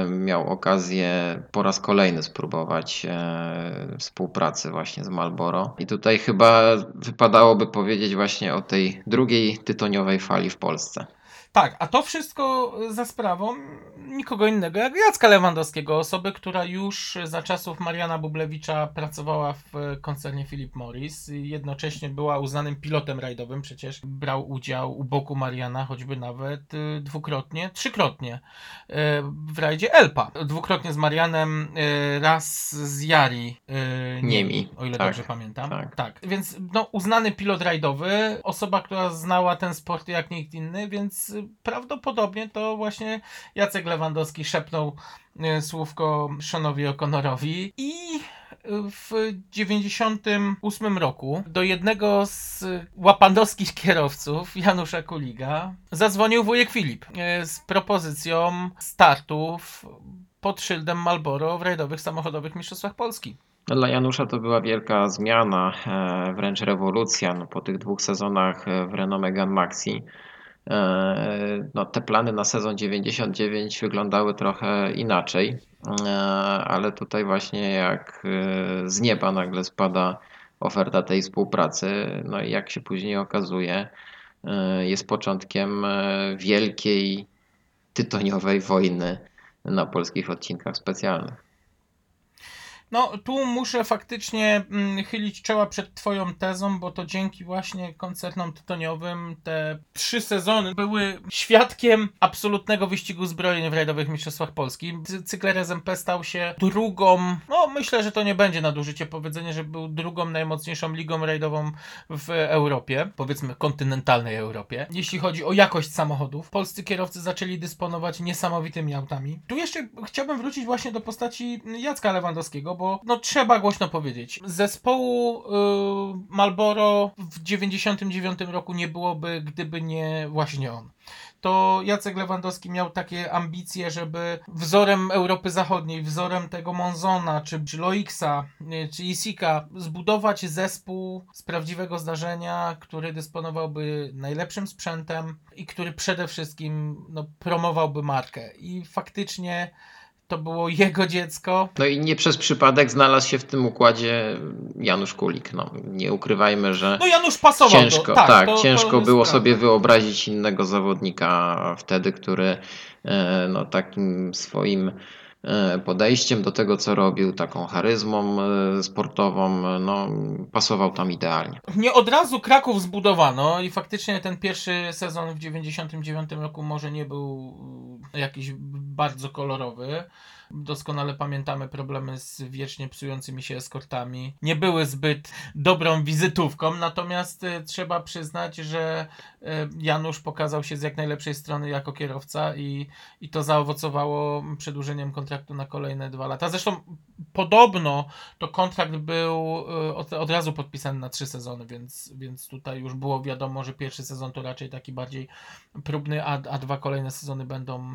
miał okazję po raz kolejny spróbować e, współpracy właśnie z Marlboro. I tutaj chyba wypadałoby powiedzieć właśnie o tej drugiej tytoniowej fali w Polsce. Tak, a to wszystko za sprawą nikogo innego jak Jacka Lewandowskiego, osoby, która już za czasów Mariana Bublewicza pracowała w koncernie Philip Morris. Jednocześnie była uznanym pilotem rajdowym, przecież brał udział u boku Mariana, choćby nawet y, dwukrotnie, trzykrotnie y, w rajdzie Elpa. Dwukrotnie z Marianem, y, raz z Jari Niemi, o ile tak, dobrze pamiętam. tak. tak, więc no, uznany pilot rajdowy, osoba, która znała ten sport jak nikt inny, więc prawdopodobnie to właśnie Jacek Lewandowski szepnął y, słówko Seanowi O'Connorowi i y, w 98 roku do jednego z łapanowskich (laughs) kierowców, Janusza Kuliga, zadzwonił wujek Filip y, z propozycją startów pod szyldem Malboro w rajdowych samochodowych mistrzostwach Polski. Dla Janusza to była wielka zmiana, e, wręcz rewolucja no, po tych dwóch sezonach e, w Renault Megane Maxi. E, No, te plany na sezon 99 wyglądały trochę inaczej, e, ale tutaj właśnie jak e, z nieba nagle spada oferta tej współpracy, no i jak się później okazuje, jest początkiem wielkiej tytoniowej wojny na polskich odcinkach specjalnych. No, tu muszę faktycznie mm, chylić czoła przed Twoją tezą, bo to dzięki właśnie koncernom tytoniowym te trzy sezony były świadkiem absolutnego wyścigu zbrojeń w rajdowych mistrzostwach Polski. Cy- Cykler SMP stał się drugą, no myślę, że to nie będzie nadużycie powiedzenie, że był drugą najmocniejszą ligą rajdową w Europie, powiedzmy kontynentalnej Europie. Jeśli chodzi o jakość samochodów, polscy kierowcy zaczęli dysponować niesamowitymi autami. Tu jeszcze chciałbym wrócić właśnie do postaci Jacka Lewandowskiego, bo no trzeba głośno powiedzieć. Zespołu y, Malboro w 99 roku nie byłoby, gdyby nie właśnie on. To Jacek Lewandowski miał takie ambicje, żeby wzorem Europy Zachodniej, wzorem tego Monzona, czy, czy y, czy Isika, zbudować zespół z prawdziwego zdarzenia, który dysponowałby najlepszym sprzętem i który przede wszystkim no, promowałby markę. I faktycznie to było jego dziecko, No i nie przez przypadek znalazł się w tym układzie Janusz Kulik. No, nie ukrywajmy, że No Janusz pasował ciężko, do, tak, tak, to, ciężko to było prawda. sobie wyobrazić innego zawodnika wtedy, który e, no, takim swoim podejściem do tego, co robił, taką charyzmą e, sportową, no, pasował tam idealnie. Nie od razu Kraków zbudowano i faktycznie ten pierwszy sezon w 99 roku może nie był jakiś bardzo kolorowy. Doskonale pamiętamy problemy z wiecznie psującymi się eskortami. Nie były zbyt dobrą wizytówką, natomiast trzeba przyznać, że Janusz pokazał się z jak najlepszej strony jako kierowca i, i to zaowocowało przedłużeniem kontraktu na kolejne dwa lata. Zresztą podobno to kontrakt był y, od, od razu podpisany na trzy sezony, więc, więc tutaj już było wiadomo, że pierwszy sezon to raczej taki bardziej próbny, a, a dwa kolejne sezony będą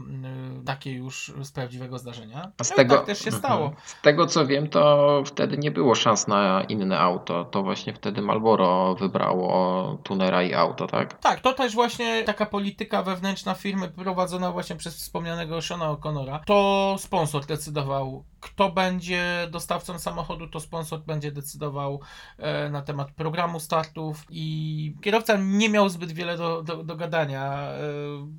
y, takie już z prawdziwego zdarzenia. A z no tego, tak też się Mhm. stało. Z tego co wiem, to wtedy nie było szans na inne auto. To właśnie wtedy Marlboro wybrało tunera i auto, tak? Tak, to też właśnie taka polityka wewnętrzna firmy prowadzona właśnie przez wspomnianego Shona O'Connora. To sponsor decydował, kto będzie dostawcą samochodu, to sponsor będzie decydował e, na temat programu startów i kierowca nie miał zbyt wiele do, do, do gadania. E,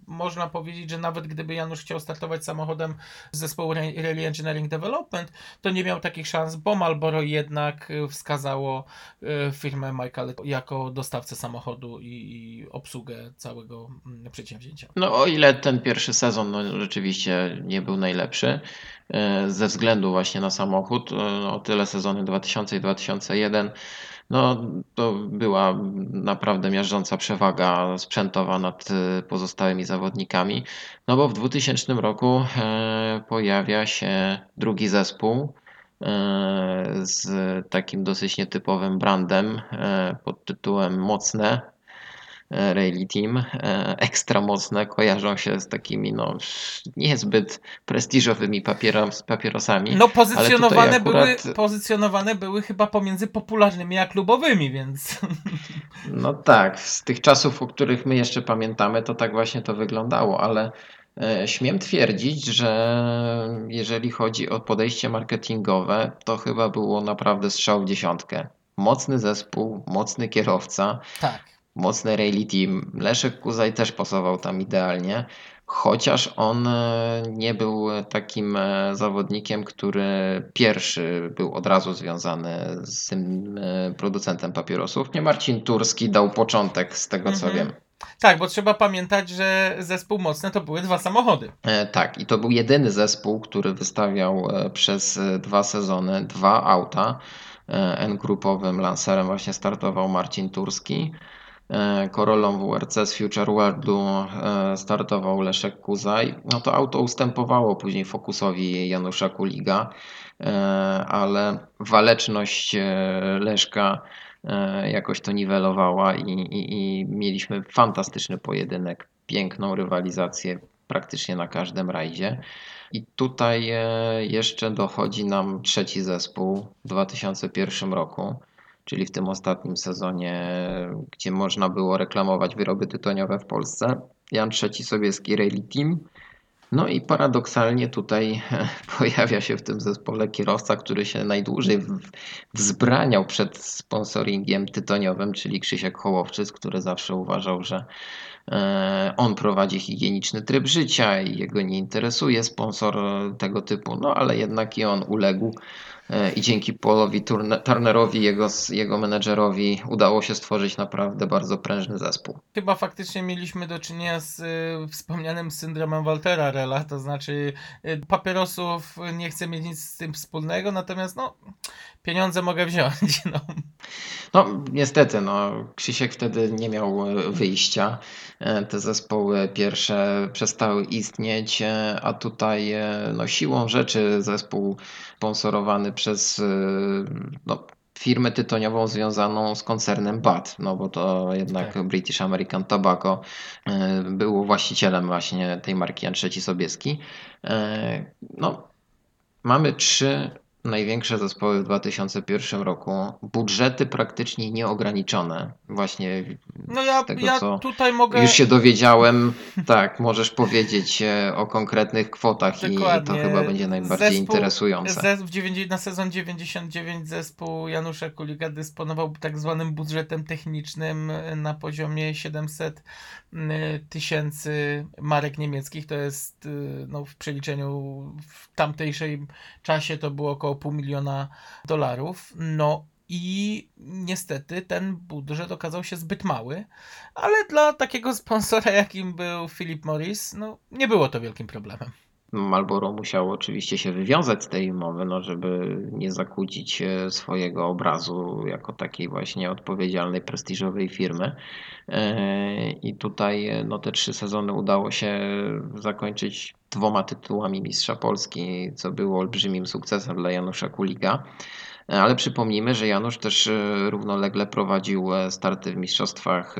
można powiedzieć, że nawet gdyby Janusz chciał startować samochodem z zespołu Ra- Rally Engineering Development, to nie miał takich szans, bo Marlboro jednak wskazało e, firmę Michael jako dostawcę samochodu i, i obsługę całego mm, przedsięwzięcia. No o ile ten pierwszy sezon no, rzeczywiście nie był najlepszy e, ze względu właśnie na samochód, e, o tyle sezony 2000 i 2001 no to była naprawdę miażdżąca przewaga sprzętowa nad e, pozostałymi zawodnikami. No bo w 2000 roku pojawia się drugi zespół z takim dosyć nietypowym brandem pod tytułem Mocne Rally Team. E, Ekstra mocne kojarzą się z takimi no, niezbyt prestiżowymi papieros, papierosami. No pozycjonowane, akurat- były, pozycjonowane były chyba pomiędzy popularnymi a klubowymi, więc (laughs) No tak, z tych czasów, o których my jeszcze pamiętamy, to tak właśnie to wyglądało, ale e, śmiem twierdzić, że jeżeli chodzi o podejście marketingowe, to chyba było naprawdę strzał w dziesiątkę. Mocny zespół, mocny kierowca, tak. Mocny rally team. Leszek Kuzaj też pasował tam idealnie, chociaż on e, nie był takim e, zawodnikiem, który pierwszy był od razu związany z tym e, producentem papierosów. Nie Marcin Turski dał początek z tego co Mhm. wiem. Tak, bo trzeba pamiętać, że zespół mocny to były dwa samochody. E, Tak, i to był jedyny zespół, który wystawiał przez dwa sezony dwa auta. N-grupowym Lancerem właśnie startował Marcin Turski. E, Corolą WRC z Future Worldu e, startował Leszek Kuzaj. No to auto ustępowało później Focusowi Janusza Kuliga, e, ale waleczność e, Leszka e, jakoś to niwelowała i, i, i mieliśmy fantastyczny pojedynek, piękną rywalizację praktycznie na każdym rajdzie. I tutaj e, jeszcze dochodzi nam trzeci zespół w 2001 roku, czyli w tym ostatnim sezonie, gdzie można było reklamować wyroby tytoniowe w Polsce. Jan Trzeci Sobieski Rally Team. No i paradoksalnie tutaj (laughs) pojawia się w tym zespole kierowca, który się najdłużej wzbraniał przed sponsoringiem tytoniowym, czyli Krzysiek Hołowczyc, który zawsze uważał, że e, on prowadzi higieniczny tryb życia i jego nie interesuje sponsor tego typu, no ale jednak i on uległ i dzięki Turne- Turnerowi, jego, jego menedżerowi udało się stworzyć naprawdę bardzo prężny zespół. Chyba faktycznie mieliśmy do czynienia z y, wspomnianym syndromem Waltera Rella, to znaczy y, papierosów nie chcę mieć nic z tym wspólnego, natomiast no pieniądze mogę wziąć. (laughs) No. No, niestety, no, Krzysiek wtedy nie miał e, wyjścia. E, Te zespoły pierwsze przestały istnieć, e, a tutaj e, no, siłą rzeczy zespół sponsorowany przez e, no, firmę tytoniową związaną z koncernem BAT, no bo to jednak Tak. British American Tobacco e, był właścicielem właśnie tej marki Jan III Sobieski. E, No, mamy trzy największe zespoły w 2001 roku. Budżety praktycznie nieograniczone. Właśnie No ja, z tego, ja co tutaj mogę. już się dowiedziałem. Tak, możesz powiedzieć e, o konkretnych kwotach i to Dokładnie. chyba będzie najbardziej Zespół- interesujące. Zes- w 90, na sezon 99 zespół Janusza Kuliga dysponował tak zwanym budżetem technicznym y, na poziomie 700 y, tysięcy marek niemieckich. To jest y, no, w przeliczeniu w tamtejszej czasie to było około pół miliona dolarów. No i niestety ten budżet okazał się zbyt mały, ale dla takiego sponsora, jakim był Philip Morris, no nie było to wielkim problemem. Marlboro musiało oczywiście się wywiązać z tej umowy, no, żeby nie zakłócić e, swojego obrazu jako takiej właśnie odpowiedzialnej, prestiżowej firmy. E, I tutaj e, no, te trzy sezony udało się zakończyć dwoma tytułami Mistrza Polski, co było olbrzymim sukcesem dla Janusza Kuliga. E, Ale przypomnijmy, że Janusz też e, równolegle prowadził e, starty w Mistrzostwach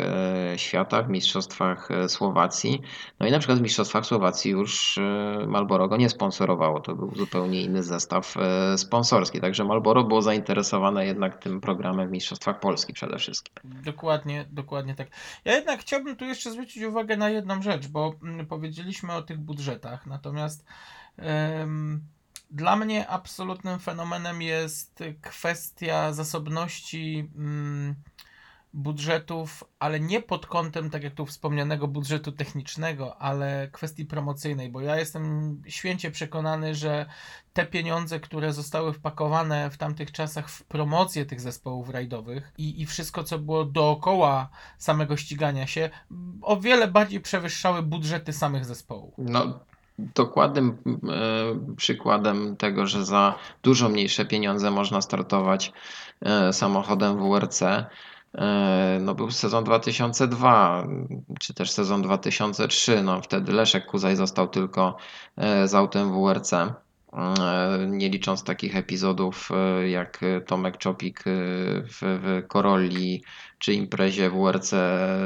Świata, w Mistrzostwach Słowacji. No i na przykład w Mistrzostwach Słowacji już Marlboro go nie sponsorowało. To był zupełnie inny zestaw sponsorski. Także Marlboro było zainteresowane jednak tym programem w Mistrzostwach Polski przede wszystkim. Dokładnie, dokładnie tak. Ja jednak chciałbym tu jeszcze zwrócić uwagę na jedną rzecz, bo mm, powiedzieliśmy o tych budżetach, natomiast em, dla mnie absolutnym fenomenem jest kwestia zasobności mm, budżetów, ale nie pod kątem, tak jak tu wspomnianego, budżetu technicznego, ale kwestii promocyjnej, bo ja jestem święcie przekonany, że te pieniądze, które zostały wpakowane w tamtych czasach w promocję tych zespołów rajdowych i, i wszystko, co było dookoła samego ścigania się, o wiele bardziej przewyższały budżety samych zespołów. No, dokładnym e, przykładem tego, że za dużo mniejsze pieniądze można startować e, samochodem WRC, e, no był sezon 2002, czy też sezon 2003. No, wtedy Leszek Kuzaj został tylko z autem WRC. Nie licząc takich epizodów jak Tomek Czopik w, w Korolli czy imprezie WRC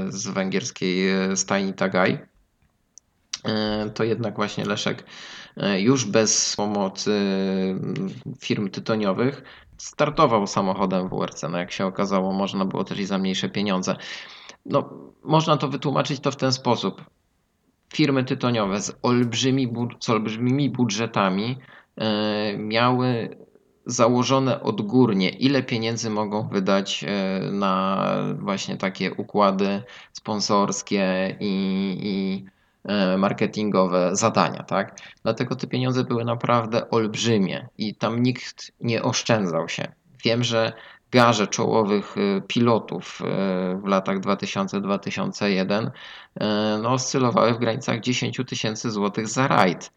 z węgierskiej stajni Tagaj to jednak właśnie Leszek e, już bez pomocy mm, firm tytoniowych startował samochodem WRC. No jak się okazało, można było też i za mniejsze pieniądze. No, można to wytłumaczyć to w ten sposób. Firmy tytoniowe z, olbrzymi, z olbrzymimi budżetami e, miały założone odgórnie, ile pieniędzy mogą wydać e, na właśnie takie układy sponsorskie i, i e, marketingowe zadania, tak? Dlatego te pieniądze były naprawdę olbrzymie i tam nikt nie oszczędzał się. Wiem, że garze czołowych e, pilotów e, w latach 2000-2001 e, no, oscylowały w granicach 10 tysięcy złotych za rajd.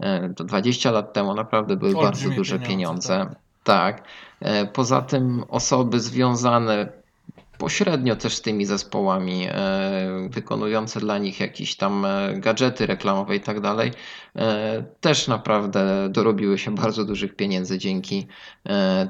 E, To 20 lat temu naprawdę były bardzo Olbrzymie duże pieniądze, pieniądze. Tak. E, Poza tym osoby związane pośrednio też z tymi zespołami, e, wykonujące dla nich jakieś tam e, gadżety reklamowe i tak dalej, e, też naprawdę dorobiły się bardzo dużych pieniędzy dzięki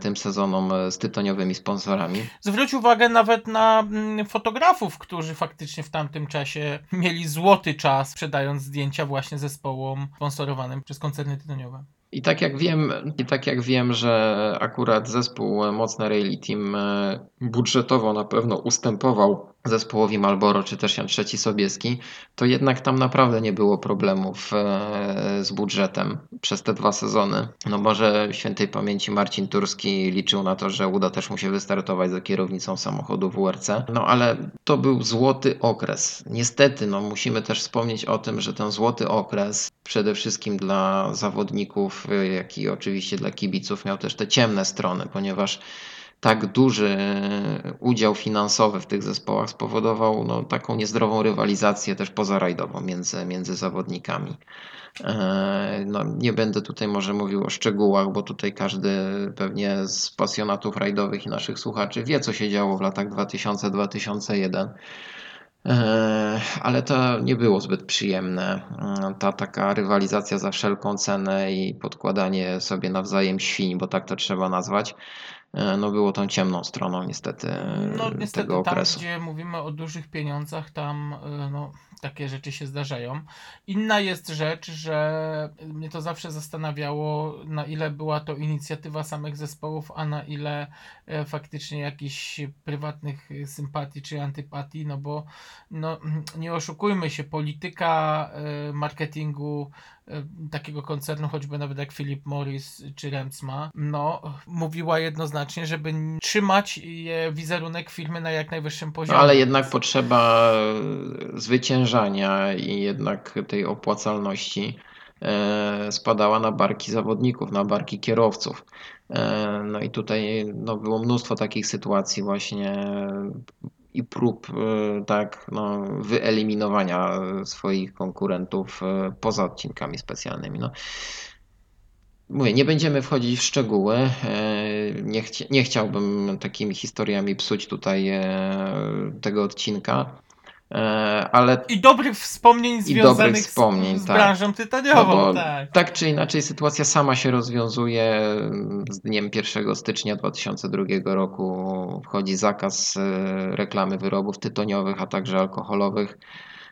tym sezonom z tytoniowymi sponsorami. Zwróć uwagę nawet na mm, fotografów, którzy faktycznie w tamtym czasie mieli złoty czas, sprzedając zdjęcia właśnie zespołom sponsorowanym przez koncerny tytoniowe. I tak jak wiem, i tak jak wiem, że akurat zespół Mocne Rally Team e, budżetowo na pewno ustępował zespołowi Marlboro czy też Jan III Sobieski, to jednak tam naprawdę nie było problemów e, z budżetem przez te dwa sezony. No może świętej pamięci Marcin Turski liczył na to, że uda też mu się wystartować za kierownicą samochodu WRC. No ale to był złoty okres. Niestety, no musimy też wspomnieć o tym, że ten złoty okres przede wszystkim dla zawodników, y, jak i oczywiście dla kibiców miał też te ciemne strony, ponieważ tak duży udział finansowy w tych zespołach spowodował no, taką niezdrową rywalizację też pozarajdową między, między zawodnikami. E, No, nie będę tutaj może mówił o szczegółach, bo tutaj każdy pewnie z pasjonatów rajdowych i naszych słuchaczy wie, co się działo w latach 2000-2001. E, Ale to nie było zbyt przyjemne. E, Ta taka rywalizacja za wszelką cenę i podkładanie sobie nawzajem świń, bo tak to trzeba nazwać, e, no było tą ciemną stroną niestety No e, niestety tego tam, okresu. gdzie mówimy o dużych pieniądzach, tam y, no, takie rzeczy się zdarzają. Inna jest rzecz, że mnie to zawsze zastanawiało, na ile była to inicjatywa samych zespołów, a na ile e, faktycznie jakichś prywatnych sympatii czy antypatii, no bo no, nie oszukujmy się, polityka e, marketingu e, takiego koncernu, choćby nawet jak Philip Morris czy Remsma, no, mówiła jednoznacznie, żeby trzymać je wizerunek firmy na jak najwyższym No, poziomie. ale jednak potrzeba e, zwyciężania i jednak tej opłacalności e, spadała na barki zawodników, na barki kierowców. E, No i tutaj no, było mnóstwo takich sytuacji właśnie i prób e, tak no, wyeliminowania swoich konkurentów e, poza odcinkami specjalnymi. No. Mówię, nie będziemy wchodzić w szczegóły. e, Nie, chci- nie chciałbym takimi historiami psuć tutaj tego odcinka, ale I dobrych wspomnień związanych dobrych wspomnień, z, z tak. branżą no tytoniową. bo tak. tak czy inaczej sytuacja sama się rozwiązuje. Z dniem 1 stycznia 2002 roku wchodzi zakaz e, reklamy wyrobów tytoniowych, a także alkoholowych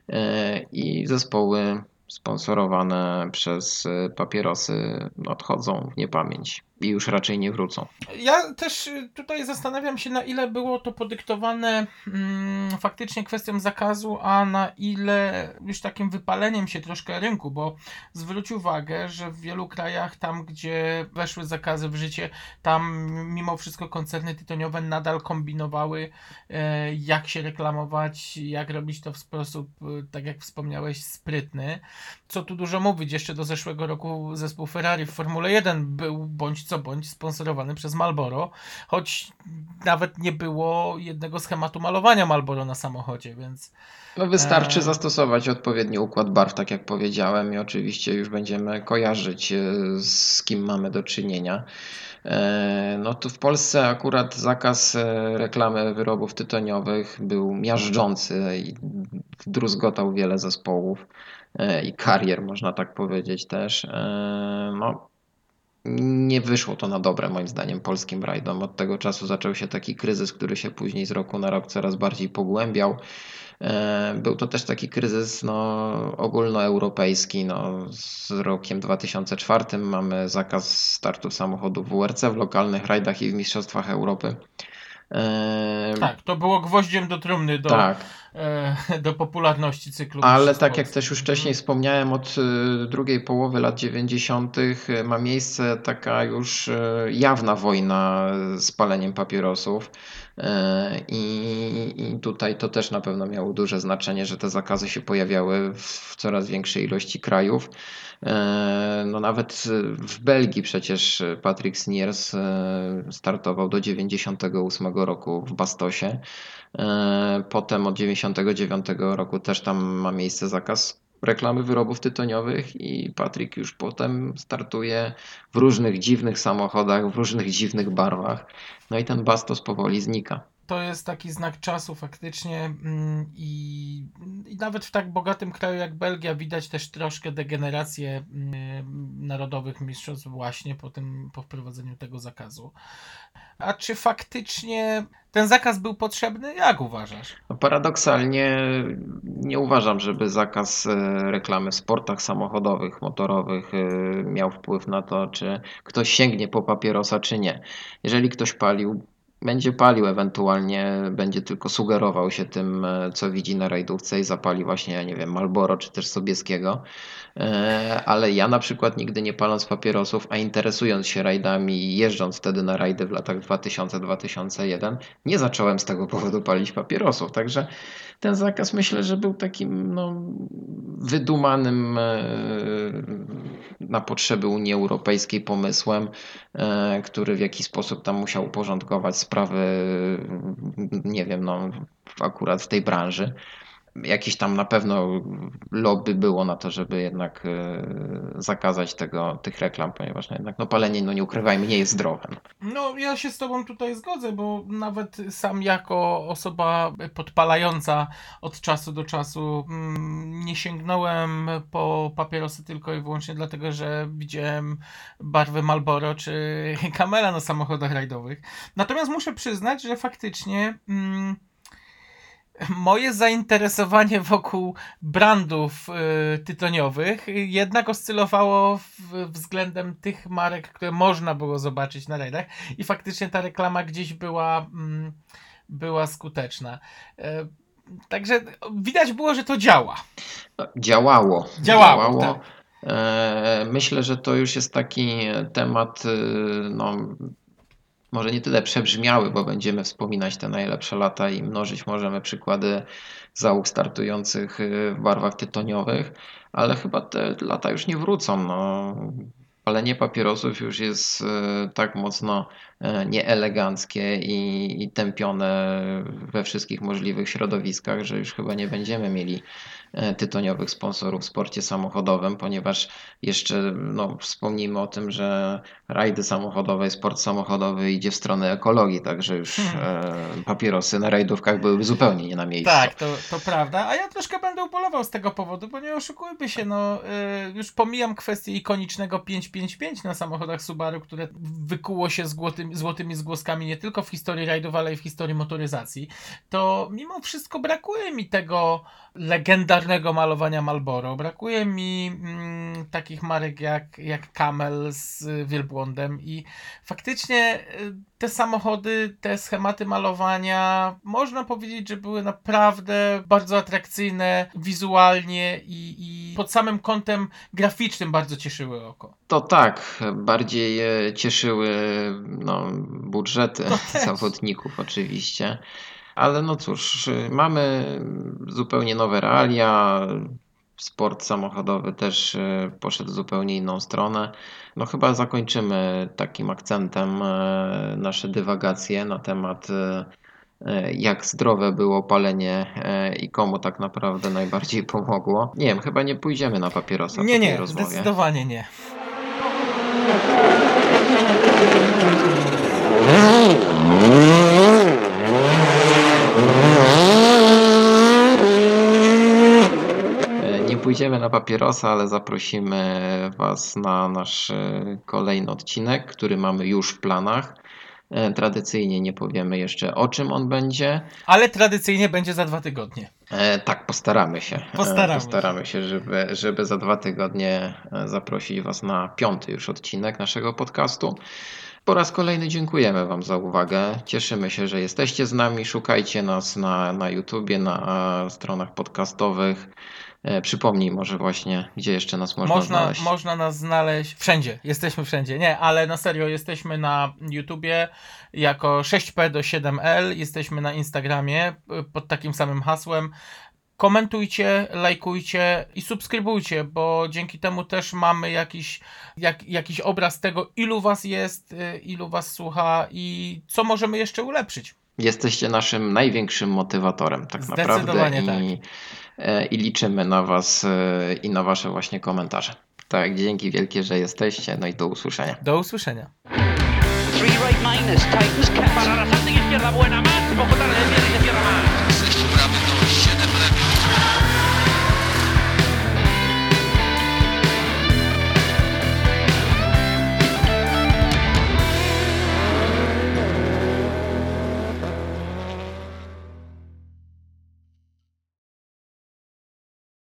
e, i zespoły sponsorowane przez e, papierosy odchodzą w niepamięć i już raczej nie wrócą. Ja też y, tutaj zastanawiam się, na ile było to podyktowane mm, faktycznie kwestią zakazu, a na ile już takim wypaleniem się troszkę rynku, bo zwróć uwagę, że w wielu krajach, tam gdzie weszły zakazy w życie, tam mimo wszystko koncerny tytoniowe nadal kombinowały, e, jak się reklamować, jak robić to w sposób, e, tak jak wspomniałeś, sprytny. Co tu dużo mówić, jeszcze do zeszłego roku zespół Ferrari w Formule 1 był bądź co bądź sponsorowany przez Marlboro, choć nawet nie było jednego schematu malowania Marlboro na samochodzie, więc No wystarczy Eee. zastosować odpowiedni układ barw, tak jak powiedziałem, i oczywiście już będziemy kojarzyć, e, z kim mamy do czynienia. E, No tu w Polsce akurat zakaz e, reklamy wyrobów tytoniowych był miażdżący i druzgotał wiele zespołów e, i karier, można tak powiedzieć też. E, No, nie wyszło to na dobre, moim zdaniem, polskim rajdom. Od tego czasu zaczął się taki kryzys, który się później z roku na rok coraz bardziej pogłębiał. E, Był to też taki kryzys no, ogólnoeuropejski. No, z rokiem 2004 mamy zakaz startu samochodów WRC w lokalnych rajdach i w Mistrzostwach Europy. E, tak, to było gwoździem do trumny do tak. E, do popularności cyklu. Ale tak jak też już wcześniej wspomniałem, od y, drugiej połowy lat 90. y, ma miejsce taka już jawna wojna z paleniem papierosów. I, I tutaj to też na pewno miało duże znaczenie, że te zakazy się pojawiały w coraz większej ilości krajów. E, No nawet w Belgii przecież Patrick Sniers e, startował do 98 roku w Bastosie. E, Potem od 99 roku też tam ma miejsce zakaz reklamy wyrobów tytoniowych i Patrick już potem startuje w różnych dziwnych samochodach, w różnych dziwnych barwach. No i ten Bastos powoli znika. To jest taki znak czasu faktycznie mm, i, i nawet w tak bogatym kraju jak Belgia widać też troszkę degenerację mm, narodowych mistrzostw właśnie po tym, po wprowadzeniu tego zakazu. A czy faktycznie ten zakaz był potrzebny? Jak uważasz? No paradoksalnie nie uważam, żeby zakaz e, reklamy w sportach samochodowych, motorowych e, miał wpływ na to, czy ktoś sięgnie po papierosa, czy nie. Jeżeli ktoś palił, będzie palił, ewentualnie będzie tylko sugerował się tym, e, co widzi na rajdówce i zapali właśnie, ja nie wiem, Malboro czy też Sobieskiego. E, Ale ja na przykład nigdy nie paląc papierosów, a interesując się rajdami i jeżdżąc wtedy na rajdy w latach 2000-2001, nie zacząłem z tego powodu palić papierosów. Także ten zakaz myślę, że był takim no, wydumanym e, na potrzeby Unii Europejskiej pomysłem, który w jakiś sposób tam musiał uporządkować sprawy, nie wiem, no, akurat w tej branży. Jakieś tam na pewno lobby było na to, żeby jednak e, zakazać tego, tych reklam, ponieważ no jednak no, palenie, no nie ukrywajmy, nie jest zdrowe. No. No, ja się z Tobą tutaj zgodzę, bo nawet sam jako osoba podpalająca od czasu do czasu mm, nie sięgnąłem po papierosy tylko i wyłącznie dlatego, że widziałem barwę Marlboro czy Camela na samochodach rajdowych. Natomiast muszę przyznać, że faktycznie mm, moje zainteresowanie wokół brandów y, tytoniowych jednak oscylowało w, względem tych marek, które można było zobaczyć na rajdach i faktycznie ta reklama gdzieś była, mm, była skuteczna. E, Także widać było, że to działa. Działało. Działało, tak. E, Myślę, że to już jest taki temat, y, no, może nie tyle przebrzmiały, bo będziemy wspominać te najlepsze lata i mnożyć możemy przykłady załóg startujących y, w barwach tytoniowych, ale chyba te lata już nie wrócą. No. Palenie papierosów już jest y, tak mocno nieeleganckie i, i tępione we wszystkich możliwych środowiskach, że już chyba nie będziemy mieli e, tytoniowych sponsorów w sporcie samochodowym, ponieważ jeszcze no, wspomnijmy o tym, że rajdy samochodowe i sport samochodowy idzie w stronę ekologii, także już e, papierosy na rajdówkach byłyby zupełnie nie na miejscu. Tak, to, to prawda. A ja troszkę będę ubolewał z tego powodu, bo nie oszukujmy się, no y, już pomijam kwestię ikonicznego 555 na samochodach Subaru, które wykuło się złotymi, zgłoskami nie tylko w historii rajdów, ale i w historii motoryzacji. To mimo wszystko brakuje mi tego legendarnego malowania Marlboro. Brakuje mi mm, takich marek jak, jak Camel z wielbłądem. I faktycznie y, te samochody, te schematy malowania, można powiedzieć, że były naprawdę bardzo atrakcyjne wizualnie i, i pod samym kątem graficznym bardzo cieszyły oko. To tak, bardziej e, cieszyły no, budżety (laughs) zawodników oczywiście, ale no cóż, y, mamy zupełnie nowe realia, sport samochodowy też e, poszedł w zupełnie inną stronę. No chyba zakończymy takim akcentem e, nasze dywagacje na temat e, jak zdrowe było palenie i komu tak naprawdę najbardziej pomogło. Nie wiem, chyba nie pójdziemy na papierosa Nie, po tej nie, rozmowie. zdecydowanie nie. E, Nie pójdziemy na papierosa, ale zaprosimy Was na nasz e, kolejny odcinek, który mamy już w planach. E, Tradycyjnie nie powiemy jeszcze o czym on będzie. Ale tradycyjnie będzie za dwa tygodnie. E, tak, postaramy się. E, Postaramy postaramy się, żeby, żeby za dwa tygodnie zaprosić Was na piąty już odcinek naszego podcastu. Po raz kolejny dziękujemy Wam za uwagę. Cieszymy się, że jesteście z nami. Szukajcie nas na, na YouTubie, na stronach podcastowych. E, Przypomnij może właśnie, gdzie jeszcze nas można, Można, znaleźć. można nas znaleźć wszędzie. Jesteśmy wszędzie. Nie, ale na serio jesteśmy na YouTubie jako 6P do 7L. Jesteśmy na Instagramie y, pod takim samym hasłem. Komentujcie, lajkujcie i subskrybujcie, bo dzięki temu też mamy jakiś, jak, jakiś obraz tego, ilu was jest, y, ilu was słucha i co możemy jeszcze ulepszyć. Jesteście naszym największym motywatorem, tak naprawdę. I, e, I liczymy na Was e, i na Wasze właśnie komentarze. Tak, dzięki wielkie, że jesteście. No i do usłyszenia. Do usłyszenia. Three right minus, cat. Para la izquierda, buena más. Poco tarde, y cierra más.